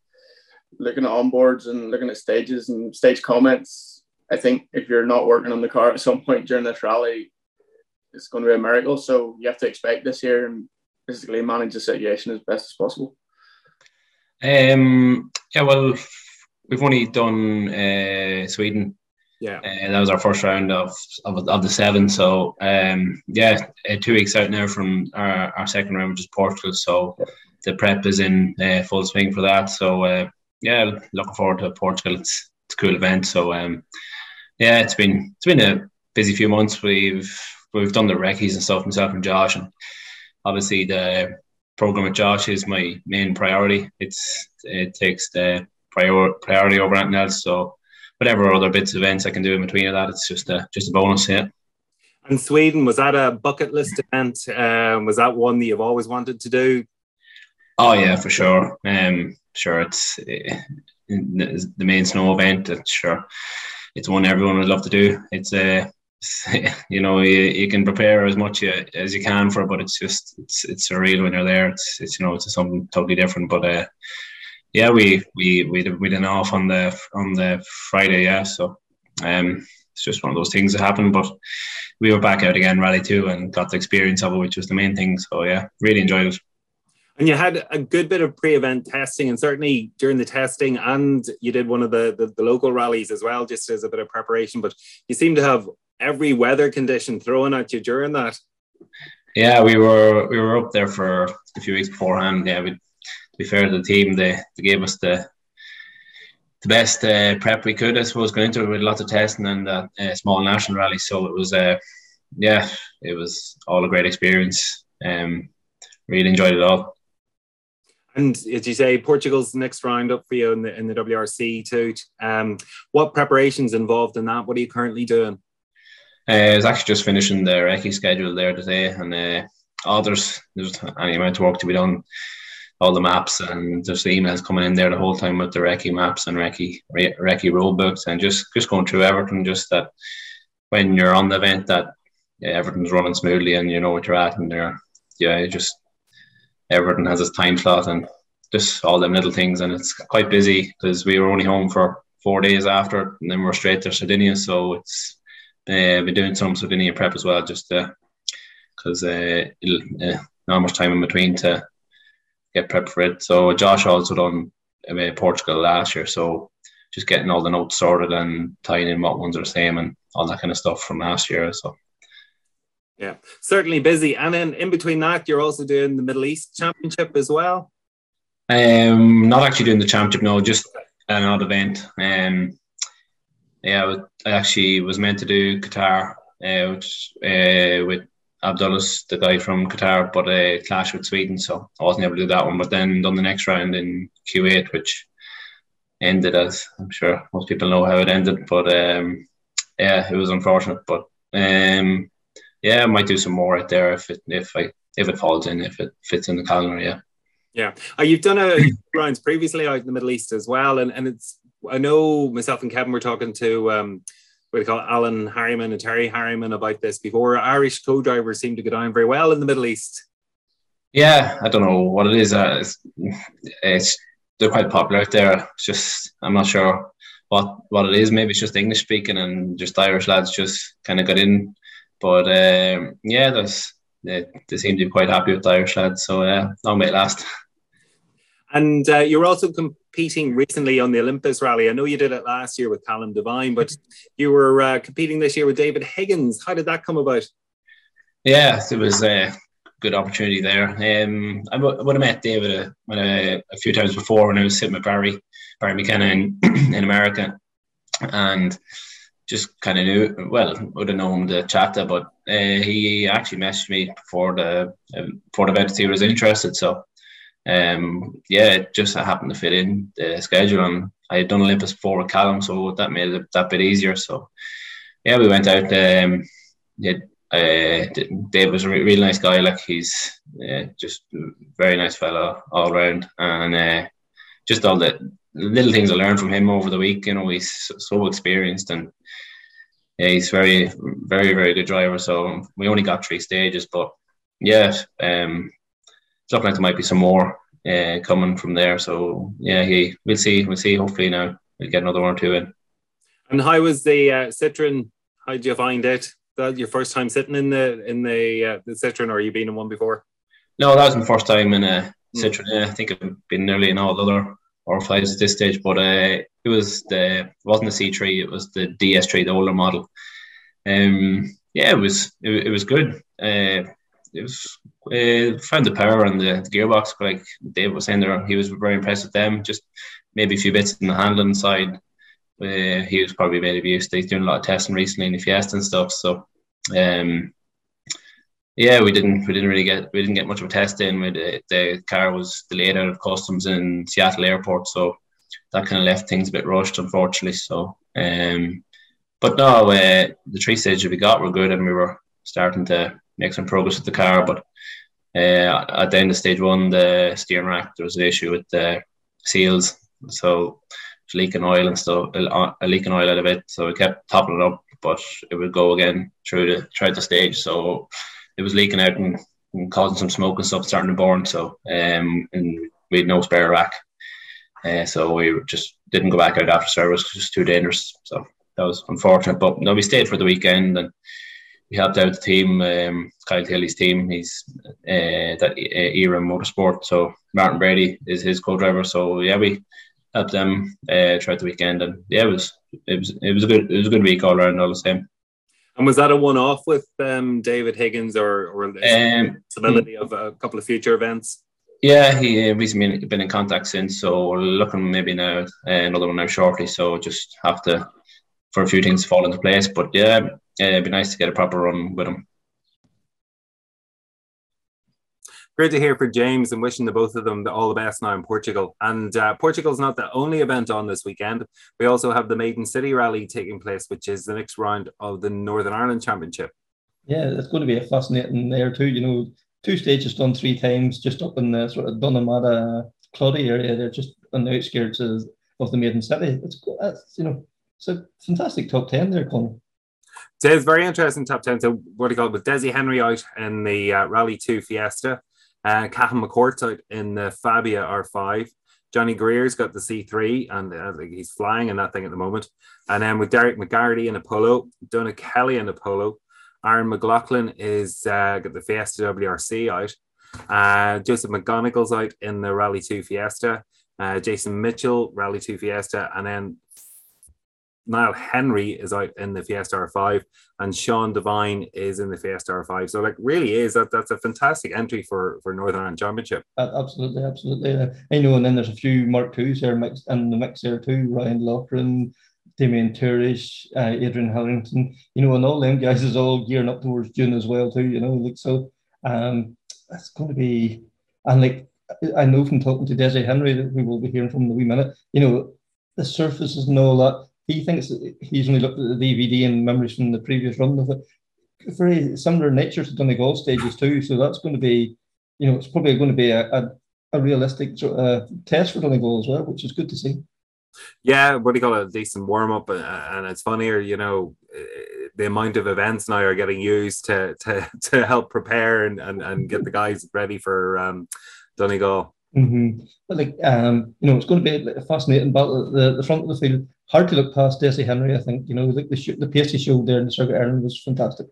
looking at onboards and looking at stages and stage comments. I think if you're not working on the car at some point during this rally, it's going to be a miracle. So you have to expect this year and basically manage the situation as best as possible. Um, yeah, well, we've only done uh, Sweden. Yeah, uh, that was our first round of of, of the seven. So um, yeah, uh, two weeks out now from our, our second round, which is Portugal. So the prep is in uh, full swing for that. So uh, yeah, looking forward to Portugal. It's it's a cool event. So um, yeah, it's been it's been a busy few months. We've we've done the recce's and stuff, myself and Josh, and obviously the program with Josh is my main priority. It's it takes the prior, priority over anything else. So whatever other bits of events I can do in between of that, it's just a just a bonus. Yeah. And Sweden was that a bucket list event? Um, was that one that you've always wanted to do? Oh yeah, for sure. Um, sure, it's uh, the main snow event. It's sure it's one everyone would love to do. It's a uh, you know you, you can prepare as much uh, as you can for it, but it's just it's it's surreal when you're there. It's it's you know it's something totally different. But uh, yeah, we we we did, we did off on the on the Friday, yeah. So um, it's just one of those things that happen. But we were back out again, rally two, and got the experience of it, which was the main thing. So yeah, really enjoyed it. And you had a good bit of pre-event testing, and certainly during the testing, and you did one of the, the, the local rallies as well, just as a bit of preparation. But you seem to have every weather condition thrown at you during that. Yeah, we were we were up there for a few weeks beforehand. Yeah, we, to be fair to the team, they, they gave us the the best uh, prep we could, I suppose, going into it with lots of testing and a uh, small national rally. So it was, uh, yeah, it was all a great experience. Um, really enjoyed it all. And as you say, Portugal's next round up for you in the in the WRC too. Um, what preparations involved in that? What are you currently doing? Uh, I was actually just finishing the recce schedule there today, and uh, oh, there's there's any amount of work to be done. All the maps and there's the emails coming in there the whole time with the recce maps and recce recce road books, and just just going through everything. Just that when you're on the event, that yeah, everything's running smoothly and you know what you're at, and there, yeah, just everything has its time slot and just all them little things. And it's quite busy because we were only home for four days after, and then we're straight to Sardinia. So it's uh, been doing some Sardinia prep as well, just because uh, uh, not much time in between to get prep for it. So Josh also done uh, Portugal last year, so just getting all the notes sorted and tying in what ones are the same and all that kind of stuff from last year. So yeah, certainly busy. And then in between that, you're also doing the Middle East Championship as well. Um, not actually doing the championship, no, just an odd event. Um, yeah, I actually was meant to do Qatar, uh, which uh, with Abdullah, the guy from Qatar, but a uh, clash with Sweden, so I wasn't able to do that one. But then done the next round in Kuwait, which ended as I'm sure most people know how it ended. But um, yeah, it was unfortunate. But um, yeah, I might do some more out there if it if I if it falls in, if it fits in the calendar. Yeah. Yeah, uh, you've done a rounds previously out in the Middle East as well, and, and it's I know myself and Kevin were talking to um, what you call Alan Harryman and Terry Harryman about this before. Irish co-drivers seem to go down very well in the Middle East. Yeah, I don't know what it is. Uh, it's, it's they're quite popular out there. It's just I'm not sure what what it is. Maybe it's just English speaking and just Irish lads just kind of got in but um, yeah, there's they, they, seem to be quite happy with the Irish lads. So yeah, long may it last. And uh, you were also competing recently on the Olympus Rally. I know you did it last year with Callum Devine, but you were uh, competing this year with David Higgins. How did that come about? Yeah, it was a good opportunity there. Um, I would have met David a, a, a, few times before when I was sitting with Barry Barry McKenna in, in America, and just kind of knew well would have known the chatter, but uh, he actually messaged me before the um, before the event to see was interested. So um, yeah, it just happened to fit in the schedule, and I had done Olympus before with Callum, so that made it that bit easier. So yeah, we went out. Um, yeah, uh, Dave was a really nice guy. Like he's uh, just very nice fellow all around, and uh, just all the little things I learned from him over the week. You know, he's so experienced and yeah, he's very, very, very good driver. So we only got three stages, but yeah, um, looking like there might be some more uh, coming from there. So yeah, he we'll see. We'll see. Hopefully now we'll get another one or two in. And how was the uh, Citroen? How did you find it? That your first time sitting in the in the uh, the Citroen, or you been in one before? No, that was my first time in a Citroen. Yeah, I think I've been nearly in all the other or fives at this stage, but uh, it was the it wasn't the C3, it was the DS3, the older model. Um, yeah, it was it, it was good. Uh, uh, found the power and the, the, gearbox, like Dave was saying there, he was very impressed with them. Just maybe a few bits in the handling side. Uh, he was probably maybe used to. He's doing a lot of testing recently in the Fiesta and stuff. So, um, yeah, we didn't we didn't really get we didn't get much of a test in. With the, the car was delayed out of customs in Seattle Airport, so that kind of left things a bit rushed, unfortunately. So, um, but no, uh, the three stages we got were good, and we were starting to make some progress with the car. But uh, at the end of stage one, the steering rack there was an issue with the seals, so leaking oil and stuff, a leaking oil out of it. So we kept topping it up, but it would go again through the throughout the stage. So it was leaking out and, and causing some smoke and stuff, starting to burn. So um, and we had no spare rack, uh, so we just didn't go back out after service because it was too dangerous. So that was unfortunate. But no, we stayed for the weekend and we helped out the team, um, Kyle Tilley's team. He's uh, that uh, era motorsport. So Martin Brady is his co-driver. So yeah, we helped them uh, throughout the weekend, and yeah, it was it was it was a good it was a good week all around all the same. And was that a one-off with um, David Higgins, or or um, possibility of a couple of future events? Yeah, he, uh, he's been, been in contact since, so we're looking maybe now uh, another one now shortly. So just have to for a few things to fall into place. But yeah, yeah, it'd be nice to get a proper run with him. Great to hear for James and wishing the both of them all the best now in Portugal. And uh, Portugal's not the only event on this weekend. We also have the Maiden City Rally taking place, which is the next round of the Northern Ireland Championship. Yeah, it's going to be a fascinating there too. You know, two stages done three times, just up in the sort of Dunnamanagh, Claudy area. They're just on the outskirts of, of the Maiden City. It's, it's you know, it's a fantastic top ten there, Conor. It's very interesting top 10. So, what do you call it? With Desi Henry out in the uh, Rally 2 Fiesta, uh, Cathal McCourt's out in the Fabia R5. Johnny Greer's got the C3 and uh, he's flying in that thing at the moment. And then with Derek McGarty in a Polo, Donna Kelly in a Polo, Aaron McLaughlin is uh, got the Fiesta WRC out. Uh, Joseph McGonigle's out in the Rally 2 Fiesta. Uh, Jason Mitchell, Rally 2 Fiesta. And then Niall Henry is out in the Fiesta R5 and Sean Devine is in the Fiesta R5. So like really is that that's a fantastic entry for for Northern Ireland Championship. Absolutely, absolutely. I know, and then there's a few Mark twos there mixed in the mix there too. Ryan Loughran, Damian Toorish, uh, Adrian Harrington, you know, and all them guys is all gearing up towards June as well too. You know, like so. Um, that's going to be and like I know from talking to Desi Henry that we will be hearing from in a wee minute. You know, the surfaces and all that he thinks he's only looked at the DVD and memories from the previous run of it. Very similar nature to Donegal stages too, so that's going to be, you know, it's probably going to be a, a, a realistic uh, test for Donegal as well, which is good to see. Yeah, what call it? A decent warm up, uh, and it's funnier, you know, uh, the amount of events now are getting used to to to help prepare and and, and get the guys ready for um, Donegal. Mm-hmm. But like, um, you know, it's going to be a fascinating battle. The, the front of the field, hard to look past Desi Henry. I think you know the the, the pace he showed there in the Circuit Ireland was fantastic.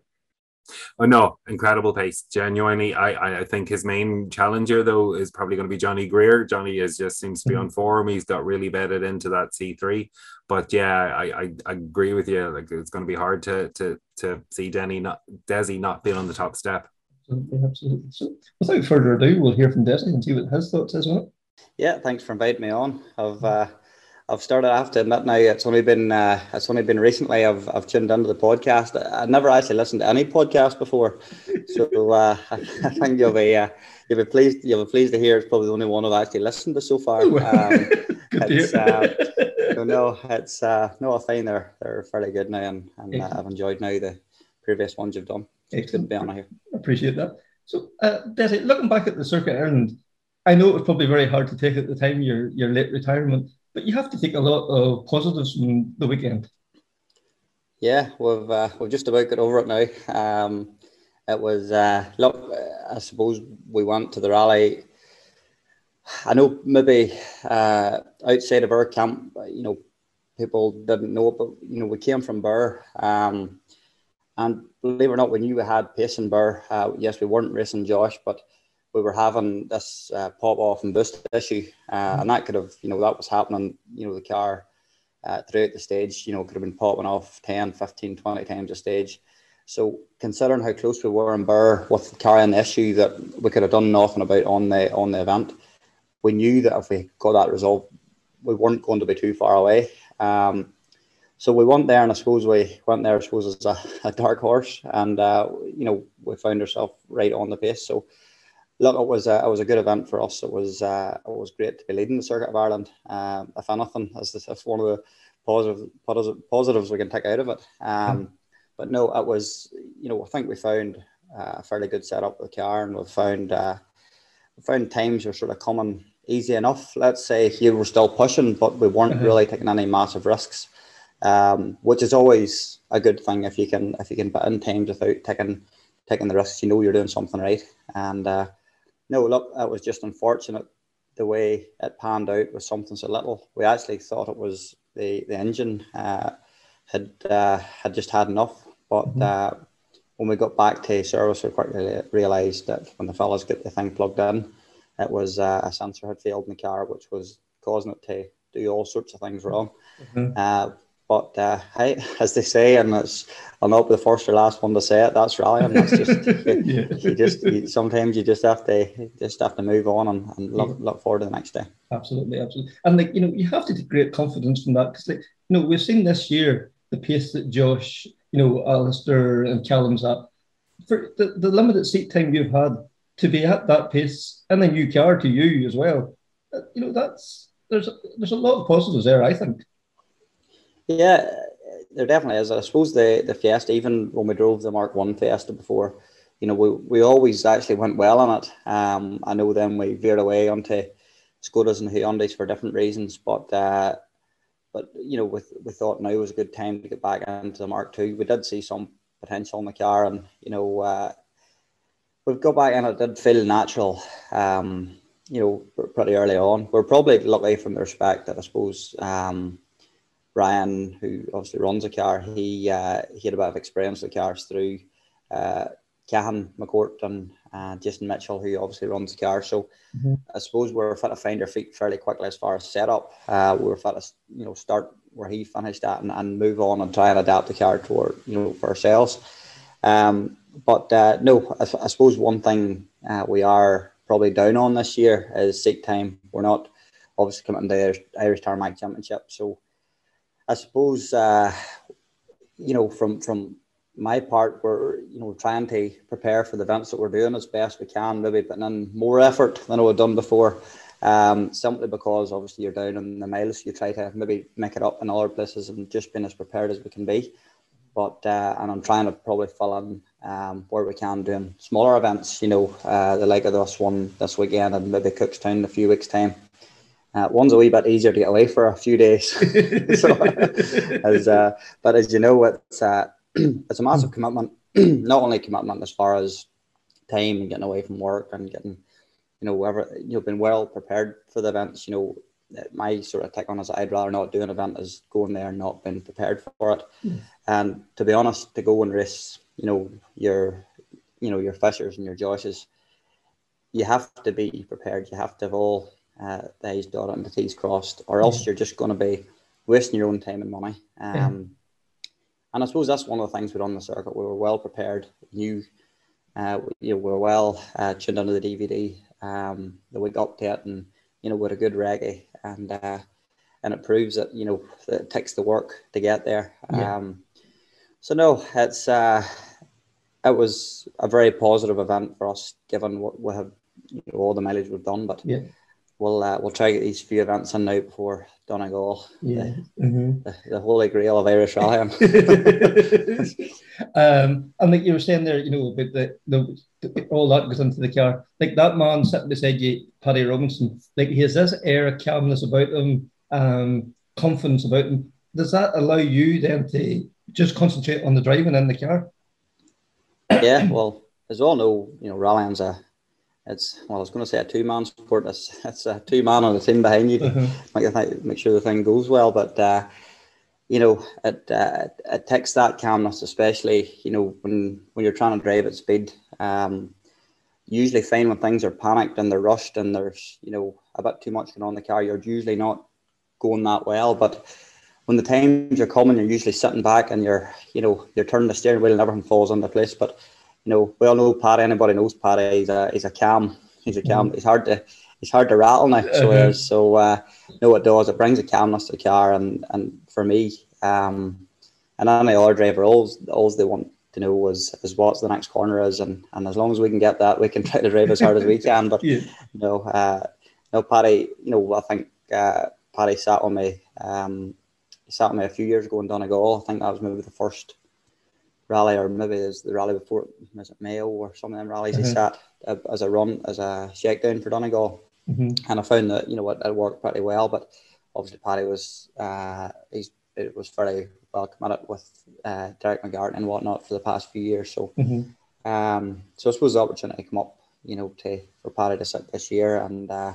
Oh no, incredible pace. Genuinely, I, I think his main challenger though is probably going to be Johnny Greer. Johnny is just seems to be mm-hmm. on form. He's got really bedded into that C three. But yeah, I, I, I agree with you. Like it's going to be hard to to to see Denny not Desi not being on the top step. Absolutely, absolutely. So without further ado, we'll hear from Desi and see what his thoughts is on it. Yeah, thanks for inviting me on. I've uh, I've started. I have to admit now, it's only been uh, it's only been recently I've I've tuned into the podcast. I've never actually listened to any podcast before, so uh, I think you'll be uh, you'll be pleased you'll be pleased to hear it's probably the only one I've actually listened to so far. Um, it's, uh, no, it's uh, no, I find they're they're fairly good now, and, and uh, I've enjoyed now the previous ones you've done. It's good to be on here. Appreciate that. So, uh, Desi, looking back at the circuit Ireland, I know it was probably very hard to take at the time your your late retirement, but you have to take a lot of positives from the weekend. Yeah, we've uh, we've just about got over it now. Um, it was uh, look, I suppose we went to the rally. I know maybe uh, outside of our camp, you know, people didn't know but you know, we came from Birr, um, and believe it or not, we knew we had pace in Birr. Uh, yes, we weren't racing Josh, but we were having this uh, pop off and boost issue, uh, and that could have, you know, that was happening. You know, the car uh, throughout the stage, you know, could have been popping off 10, 15, 20 times a stage. So considering how close we were in Birr with carrying the issue that we could have done nothing about on the on the event, we knew that if we got that resolved, we weren't going to be too far away. Um, so we went there, and I suppose we went there, I suppose, as a, a dark horse, and uh, you know we found ourselves right on the pace. So look, it was a, it was a good event for us. It was uh, it was great to be leading the circuit of Ireland. Um, if anything, as that's one of the positive, positive positives we can take out of it. Um, but no, it was you know I think we found uh, a fairly good setup with the car, and we found uh, we found times were sort of coming easy enough. Let's say you were still pushing, but we weren't Mhm. really taking any massive risks, um, which is always a good thing if you can if you can put in times without taking taking the risks. You know you're doing something right, and uh, no, look, that was just unfortunate the way it panned out with something so little. We actually thought it was the the engine uh, had uh, had just had enough, but uh, when we got back to service, we quickly realised that when the fellas got the thing plugged in, it was uh, a sensor had failed in the car, which was causing it to do all sorts of things wrong. Mhm. But uh, hey, as they say, and it's, I'll not be the first or last one to say it. That's rallying. That's just you, you just you, sometimes you just have to just have to move on and, and look, look forward to the next day. Absolutely, absolutely. And like you know, you have to take great confidence from that because like you know we've seen this year the pace that Josh, you know, Alistair and Callum's at for the, the limited seat time you've had to be at that pace and a new car to you as well. uh, You know, that's there's there's a lot of positives there. I think. Yeah, there definitely is. I suppose the the Fiesta, even when we drove the Mark One Fiesta before, you know, we, we always actually went well on it. Um, I know then we veered away onto Skodas and Hyundais for different reasons, but uh, but you know, with we thought now was a good time to get back into the Mark Two. We did see some potential in the car, and you know, uh, we've got back and it did feel natural. Um, you know, pretty early on. We're probably lucky from the respect that I suppose. Um, Ryan, who obviously runs a car, he uh, he had a bit of experience with cars through uh, Cathal McCourt and uh, Jason Mitchell, who obviously runs the car. So Mhm. I suppose we're fit to find our feet fairly quickly as far as setup. Uh, we were fit to you know start where he finished at and, and move on and try and adapt the car toward you know for ourselves. Um, but uh, no, I, I suppose one thing uh, we are probably down on this year is seat time. We're not obviously coming to the Irish, Irish Tarmac Championship, so I suppose uh, you know from from my part, we're you know trying to prepare for the events that we're doing as best we can. Maybe putting in more effort than we've done before. Um, simply because obviously you're down in the miles, you try to maybe make it up in other places and just being as prepared as we can be. But uh, and I'm trying to probably fill in um, where we can doing smaller events. You know, uh, the like of this one this weekend and maybe Cookstown in a few weeks' time. Uh, one's a wee bit easier to get away for a few days. so, as, uh, but as you know, it's uh, it's a massive commitment. Not only commitment as far as time and getting away from work and getting, you know, whatever you know, been well prepared for the events. You know, my sort of take on is I'd rather not do an event as going there and not being prepared for it. Mm. And to be honest, to go and race, you know, your, you know, your Fishers and your Joshes, you have to be prepared. You have to have all uh, the I's dotted and the T's crossed, or else Yeah. you're just going to be wasting your own time and money. Um, Yeah. And I suppose that's one of the things we done on the circuit. We were well prepared, knew, uh, we, you know, we were well uh, tuned into the DVD um, the week up to it, and you know, with a good recce, and uh, and it proves that you know that it takes the work to get there. Yeah. Um, so no, it's uh, it was a very positive event for us, given what we have, you know, all the mileage we've done. But Yeah. We'll uh, we'll try to get these few events in now before Donegal. Yeah. The, Mhm. the, the holy grail of Irish rallying. um, and like you were saying there, you know, about the, the, the all that goes into the car. Like that man sitting beside you, Paddy Robinson, like he has this air of calmness about him, um, confidence about him. Does that allow you then to just concentrate on the driving in the car? yeah, well, as all know, you know, rallying's a it's well, I was going to say a two man sport. It's it's a two man on the team behind you to Mhm. make make sure the thing goes well. But uh, you know, it uh, it takes that calmness, especially you know when when you're trying to drive at speed. Um, usually find when things are panicked and they're rushed and there's you know a bit too much going on in the car, you're usually not going that well. But when the times are coming, you're usually sitting back and you're you know you're turning the steering wheel and everything falls into place. But you know, we all know Paddy. Anybody knows Paddy. He's a he's a calm. He's a calm. He's hard to he's hard to rattle now. So Uh-huh. uh, so uh, no, what it does it brings a calmness to the car, and and for me, um, and any other driver, all all they want to know is is what the next corner is, and and as long as we can get that, we can try to drive as hard as we can. But Yeah. you know, uh, no, Paddy. You know, I think uh, Paddy sat on me. Um, he sat on me a few years ago in Donegal. I think that was maybe the first rally, or maybe was the rally before. Was it Mayo or some of them rallies? He Mhm. sat uh, as a run as a shakedown for Donegal, Mhm. and I found that you know it, it worked pretty well. But obviously, Paddy was uh, he's it was very well committed with uh, Derek McGarty and whatnot for the past few years. So. Mhm. Um, so I suppose the opportunity come up, you know, to for Paddy to sit this year, and uh,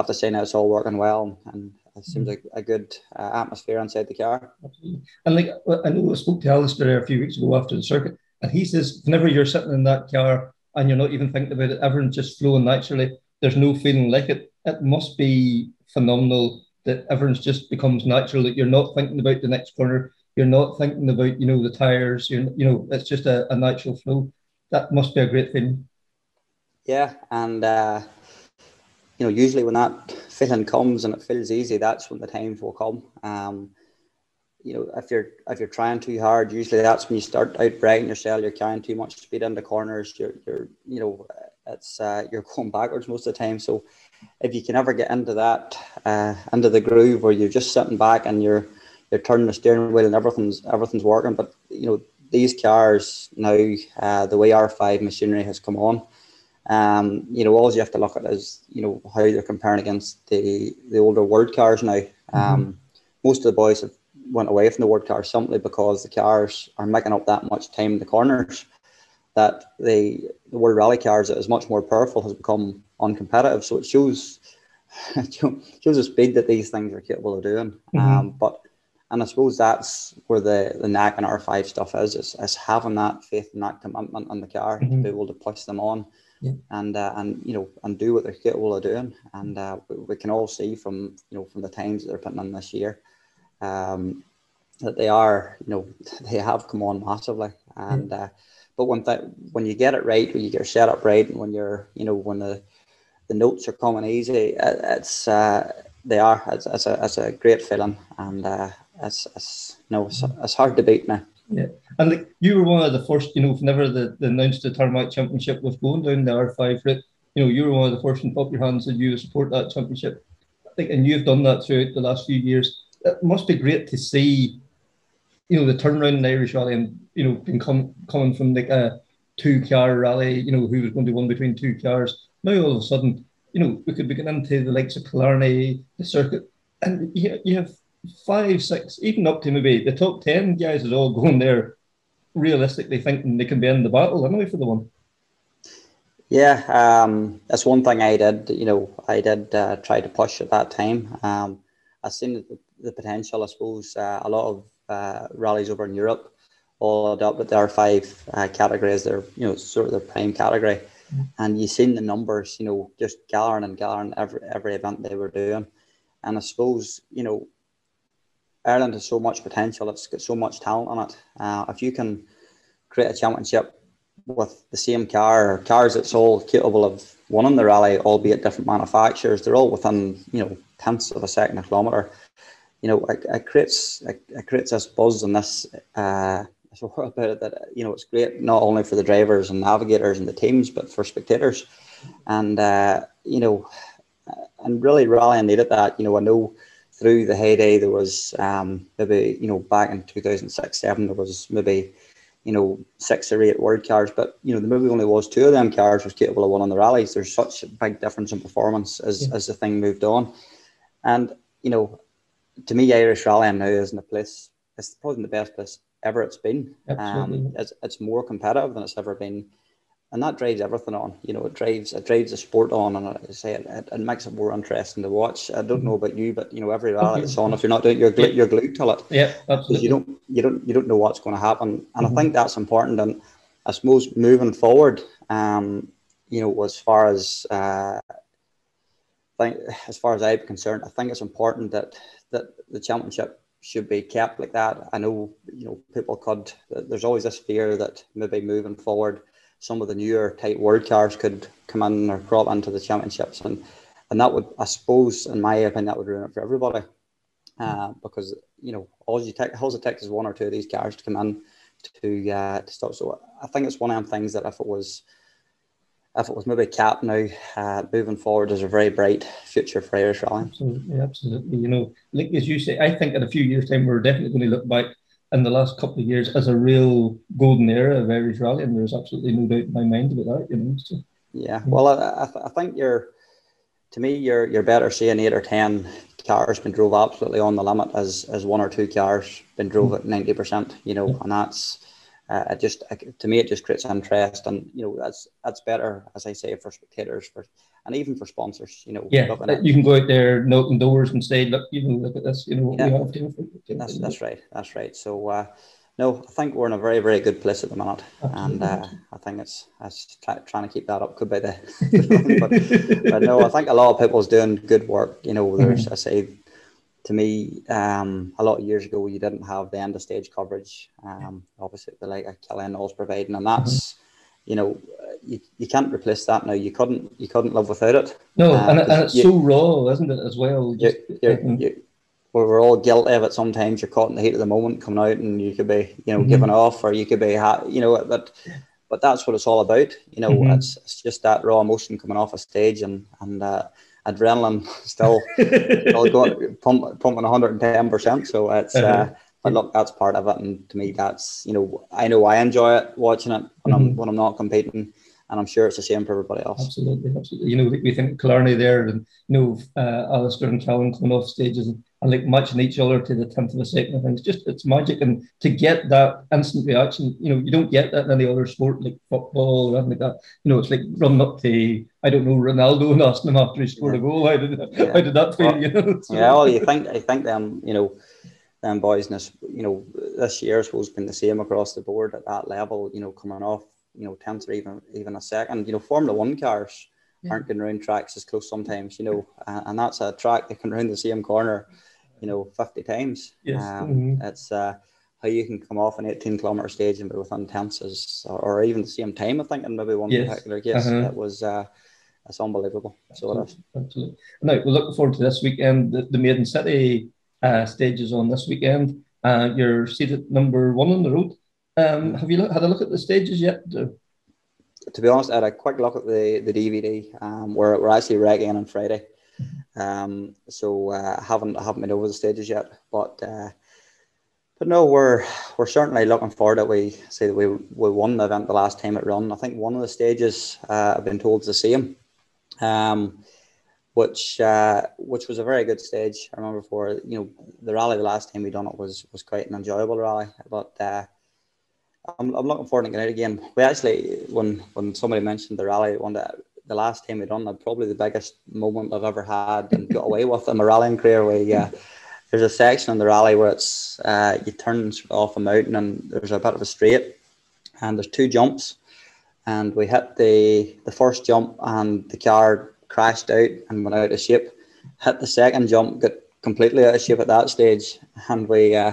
after say now it's all working well, and it seems like a good uh, atmosphere inside the car. Absolutely. And like I know I spoke to Alistair there a few weeks ago after the circuit, and he says whenever you're sitting in that car and you're not even thinking about it, everyone's just flowing naturally. There's no feeling like it. It must be phenomenal that everyone's just becomes natural. That you're not thinking about the next corner. You're not thinking about you know the tires. You're you know it's just a, a natural flow. That must be a great thing. Yeah, and uh, you know, usually when that feeling comes and it feels easy, that's when the times will come. Um, you know, if you're if you're trying too hard, usually that's when you start out bragging yourself. You're carrying too much speed into corners. You're you're you know, it's uh, you're going backwards most of the time. So if you can ever get into that uh, into the groove where you're just sitting back and you're you're turning the steering wheel and everything's everything's working, but you know these cars now uh, the way R5 machinery has come on. Um, you know, all you have to look at is you know how they're comparing against the the older word cars now. Um, Most of the boys have went away from the word cars simply because the cars are making up that much time in the corners that the the world rally cars that is much more powerful has become uncompetitive. So it shows it shows the speed that these things are capable of doing. Mhm. Um, but and I suppose that's where the the knack in R five stuff is, is is having that faith and that commitment in the car Mhm. to be able to push them on Yeah. and uh, and you know and do what they're capable of doing. And uh, we, we can all see from you know from the times that they're putting in this year um, that they are you know they have come on massively. And uh, but when that when you get it right, when you get your setup right, and when you're you know when the the notes are coming easy, it, it's uh, they are it's, it's a it's a great feeling, and uh, it's it's no it's, it's hard to beat now. Yeah, and like you were one of the first, you know, whenever the, the announced the Tarmac Championship was going down the R5 route, you know, you were one of the first and pop your hands and you support that championship. I think, and you've done that throughout the last few years. It must be great to see, you know, the turnaround in Irish rally and you know, being com- coming from like a two car rally, you know, who was going to win between two cars. Now all of a sudden, you know, we could be getting into the likes of Killarney, the circuit, and you, you have five, six, even up to maybe the top ten guys is all going there realistically thinking they can be in the battle anyway for the one. Yeah, um, that's one thing I did. You know, I did uh, try to push at that time. Um, I seen the, the potential. I suppose uh, a lot of uh, rallies over in Europe all adopted the R5 uh, category as their, you know, sort of their prime category. And you've seen the numbers, you know, just gathering and gathering every every event they were doing. And I suppose, you know, Ireland has so much potential. It's got so much talent on it. Uh, if you can create a championship with the same car cars that's all capable of winning the rally, albeit different manufacturers, they're all within you know tenths of a second a kilometre. You know, it, it creates it, it creates this buzz and this uh, this about it that you know it's great not only for the drivers and navigators and the teams, but for spectators. And uh, you know, and really rallying needed that. You know, I know through the heyday there was um, maybe you know back in 2006 7 there was maybe you know six or eight world cars but you know the movie only was two of them cars was capable of winning the rallies. There's such a big difference in performance as, yeah. as the thing moved on. And you know to me irish rallying now isn't a place it's probably the best place ever it's been. Um, it's, it's more competitive than it's ever been and that drives everything on. You know, it drives it drives the sport on, and I say it, it, it, makes it more interesting to watch. I don't know about you, but you know, every rally it's on, if you're not doing, you're glued, you're glued to it. Yeah, absolutely. You don't you don't you don't know what's going to happen, and mm-hmm. I think that's important. And I suppose moving forward, um, you know, as far as uh, think, as far as I'm concerned, I think it's important that that the championship should be kept like that. I know, you know, people could. There's always this fear that maybe moving forward some of the newer type world cars could come in or crop into the championships, and and that would, I suppose, in my opinion, that would ruin it for everybody, uh, because you know all you take, all it takes is one or two of these cars to come in to uh, to stop. So I think it's one of them things that if it was if it was maybe capped now, uh, moving forward, there's a very bright future for Irish rallying. Absolutely, absolutely. You know, like as you say, I think in a few years' time we're definitely going to look back in the last couple of years as a real golden era of Irish rally, and there's absolutely no doubt in my mind about that. You know. So. Yeah, well, I, I, think you're, to me, you're you're better seeing eight or ten cars been drove absolutely on the limit as as one or two cars been drove at ninety percent. You know, and that's. Uh, it just to me it just creates interest and you know that's that's better as I say for spectators for and even for sponsors, you know. Yeah, you can go out there knocking doors and say, look, you know, look at this, you know, yeah. have to. That's, that's right, that's right. So, uh, no, I think we're in a very, very good place at the minute, Absolutely. and uh, I think it's, it's try, trying to keep that up. Could be the, but, but, no, I think a lot of people's doing good work. You know, there's, mm-hmm. I say, to me, um, a lot of years ago, you didn't have the end of stage coverage. Um, obviously, the like Killian was providing, and that's. Mm-hmm you know, you, you can't replace that now. You couldn't you couldn't live without it. No, uh, and, and it's you, so raw, isn't it, as well? You're, you, we're all guilty of it. Sometimes you're caught in the heat of the moment, coming out, and you could be, you know, mm-hmm. giving off, or you could be, you know, but but that's what it's all about. You know, mm-hmm. it's, it's just that raw emotion coming off a stage, and and uh, adrenaline still, still going pump, pumping 110 percent. So it's. Uh, uh-huh. But look, that's part of it, and to me, that's you know, I know I enjoy it watching it when mm-hmm. I'm when I'm not competing, and I'm sure it's the same for everybody else. Absolutely, absolutely. You know, we think Killarney there, and you know, uh, Alistair and Callum coming off stages and, and like matching each other to the tenth of a second. I think it's just it's magic, and to get that instant reaction, you know, you don't get that in any other sport like football or anything like that. You know, it's like running up to I don't know Ronaldo and asking him after he scored yeah. a goal. How did that, yeah. how did that feel? Well, you know, so, yeah, well, you think I think them, you know them boys in this, you know, this year I suppose been the same across the board at that level, you know, coming off, you know, tenth or even even a second. You know, Formula One cars yeah. aren't going around tracks as close sometimes, you know, uh, and that's a track that can round the same corner, you know, 50 times. Yes. Um, mm-hmm. It's uh, how you can come off an 18 kilometer stage and be within tenths or, even the same time, I think, in maybe one yes. particular case. Uh-huh. It was, uh, it's unbelievable. Absolutely. So it is. Absolutely. Now, we're looking forward to this weekend, the, the Maiden City uh, stages on this weekend. Uh, you're seated number one on the road. Um, have you look, had a look at the stages yet? To be honest, I had a quick look at the, the DVD. Um, we're, we're actually wrecking on Friday. Um, so uh, I haven't I haven't been over the stages yet, but uh, but no, we're we're certainly looking forward that we say that we we won the event the last time it run. I think one of the stages uh, I've been told is the same. Um, which uh, which was a very good stage. I remember for you know the rally the last time we done it was was quite an enjoyable rally. But uh, I'm, I'm looking forward to getting out again. We actually when when somebody mentioned the rally one day, the last time we done it, probably the biggest moment I've ever had and got away with in my rallying career. Where uh, there's a section in the rally where it's uh, you turn off a mountain and there's a bit of a straight, and there's two jumps, and we hit the the first jump and the car crashed out and went out of shape. Hit the second jump, got completely out of shape at that stage, and we uh,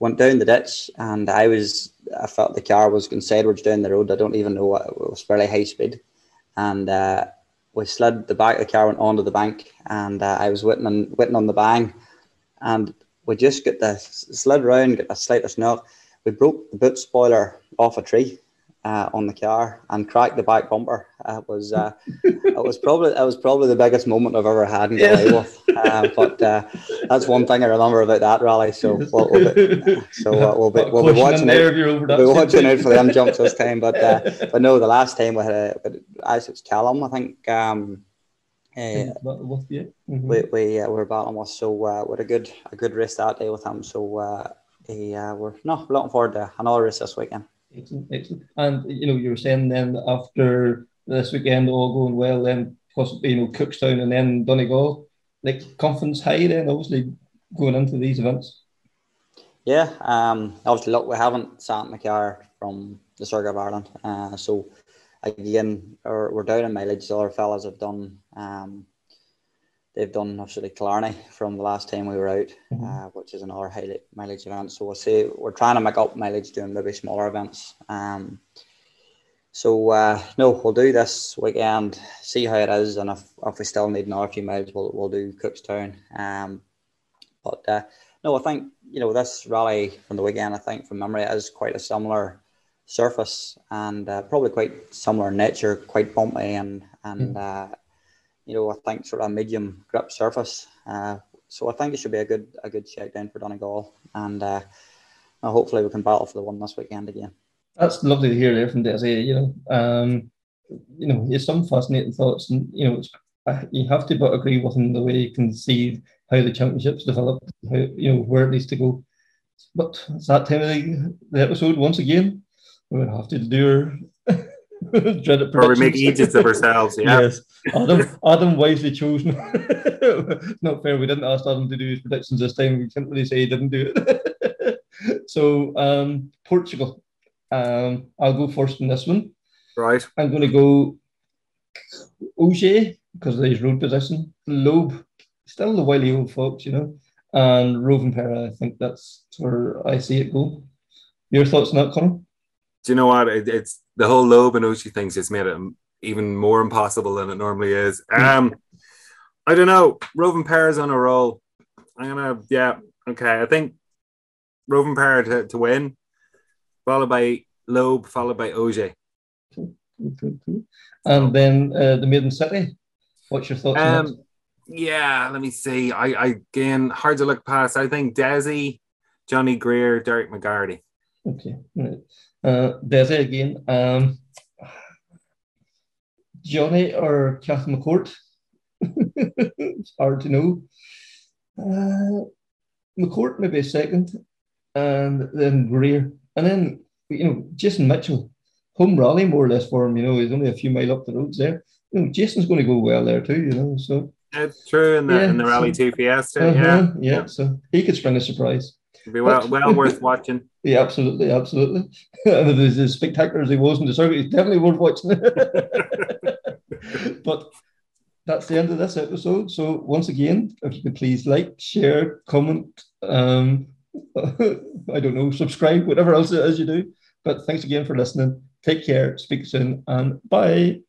went down the ditch. And I was, I felt the car was going sideways down the road. I don't even know what it was fairly high speed, and uh, we slid the back of the car went onto the bank, and uh, I was waiting on waiting on the bang, and we just got the slid round, got a slight knock. We broke the boot spoiler off a tree uh, on the car and cracked the back bumper. Uh, it was uh, it was probably it was probably the biggest moment I've ever had in Glenn uh, but uh, that's one thing I remember about that rally. So we'll, we'll be, so uh, we'll be we'll be watching out, we'll be watching out for them jumps this time. But uh, but no, the last time we had a, as it's Callum, I think. Um, uh, mm-hmm. we we uh, were battling with so uh, we had a good a good race that day with him. So uh, he, uh, we're no looking forward to another race this weekend. Excellent, excellent. And you know, you were saying then after this weekend all going well, then possibly you know Cookstown and then Donegal, like confidence high then obviously going into these events. Yeah, um, obviously look, we haven't sat car from the Circuit of Ireland, uh, so again, we're down in mileage. The other fellas have done. Um, they've done obviously Killarney from the last time we were out, mm-hmm. uh, which is another high mileage event. So we'll see. we're trying to make up mileage doing maybe smaller events. Um, so uh, no, we'll do this weekend, see how it is, and if, if we still need another few miles, we'll we'll do Cookstown. Um, but uh, no, I think you know this rally from the weekend. I think from memory, is quite a similar surface and uh, probably quite similar nature, quite bumpy and and mm. You know I think sort of a medium grip surface. Uh, so I think it should be a good a good down for Donegal, and uh, hopefully we can battle for the one this weekend again. That's lovely to hear there from Desi. You know, um, you know, it's some fascinating thoughts, and you know, you have to but agree with him the way you can see how the championships develop, how you know where it needs to go. But it's that time of the, the episode once again we would have to do our dreaded Or we make idiots of ourselves, yeah. yes. Adam, Adam wisely chose not fair, we didn't ask Adam to do his predictions this time. We can't really say he didn't do it. so um, Portugal. Um, I'll go first in this one. Right. I'm gonna go Ogier because of his road position. Loeb, still the wily old folks, you know. And Rovanperä, I think that's where I see it go. Your thoughts on that, Connor? do you know what? It, it's the whole Loeb and Ogier thing's just made it even more impossible than it normally is. Um, I don't know. Rovanperä on a roll. I'm gonna, yeah, okay. I think Rovanperä to, to win, followed by Loeb, followed by Ogier. And then uh, the Maiden City. What's your thoughts? Um, yeah, let me see. I, I again hard to look past. I think Desi, Johnny Greer, Derek McGarty. Okay, Uh, it again. Um, Johnny or Cathal McCourt? it's hard to know. Uh, McCourt maybe a second, and then Greer, and then you know Jason Mitchell, home rally more or less for him. You know he's only a few mile up the roads there. You know Jason's going to go well there too. You know so. It's true in the yeah, in the Rally so, Two Fiesta. Uh-huh, yeah. yeah, so he could spring a surprise. It'd be well, well worth watching. Yeah, absolutely, absolutely. and as, as spectacular as he was in the circuit, he's definitely worth watching. but that's the end of this episode. So once again, if you could please like, share, comment, um, I don't know, subscribe, whatever else it is you do. But thanks again for listening. Take care, speak soon, and bye.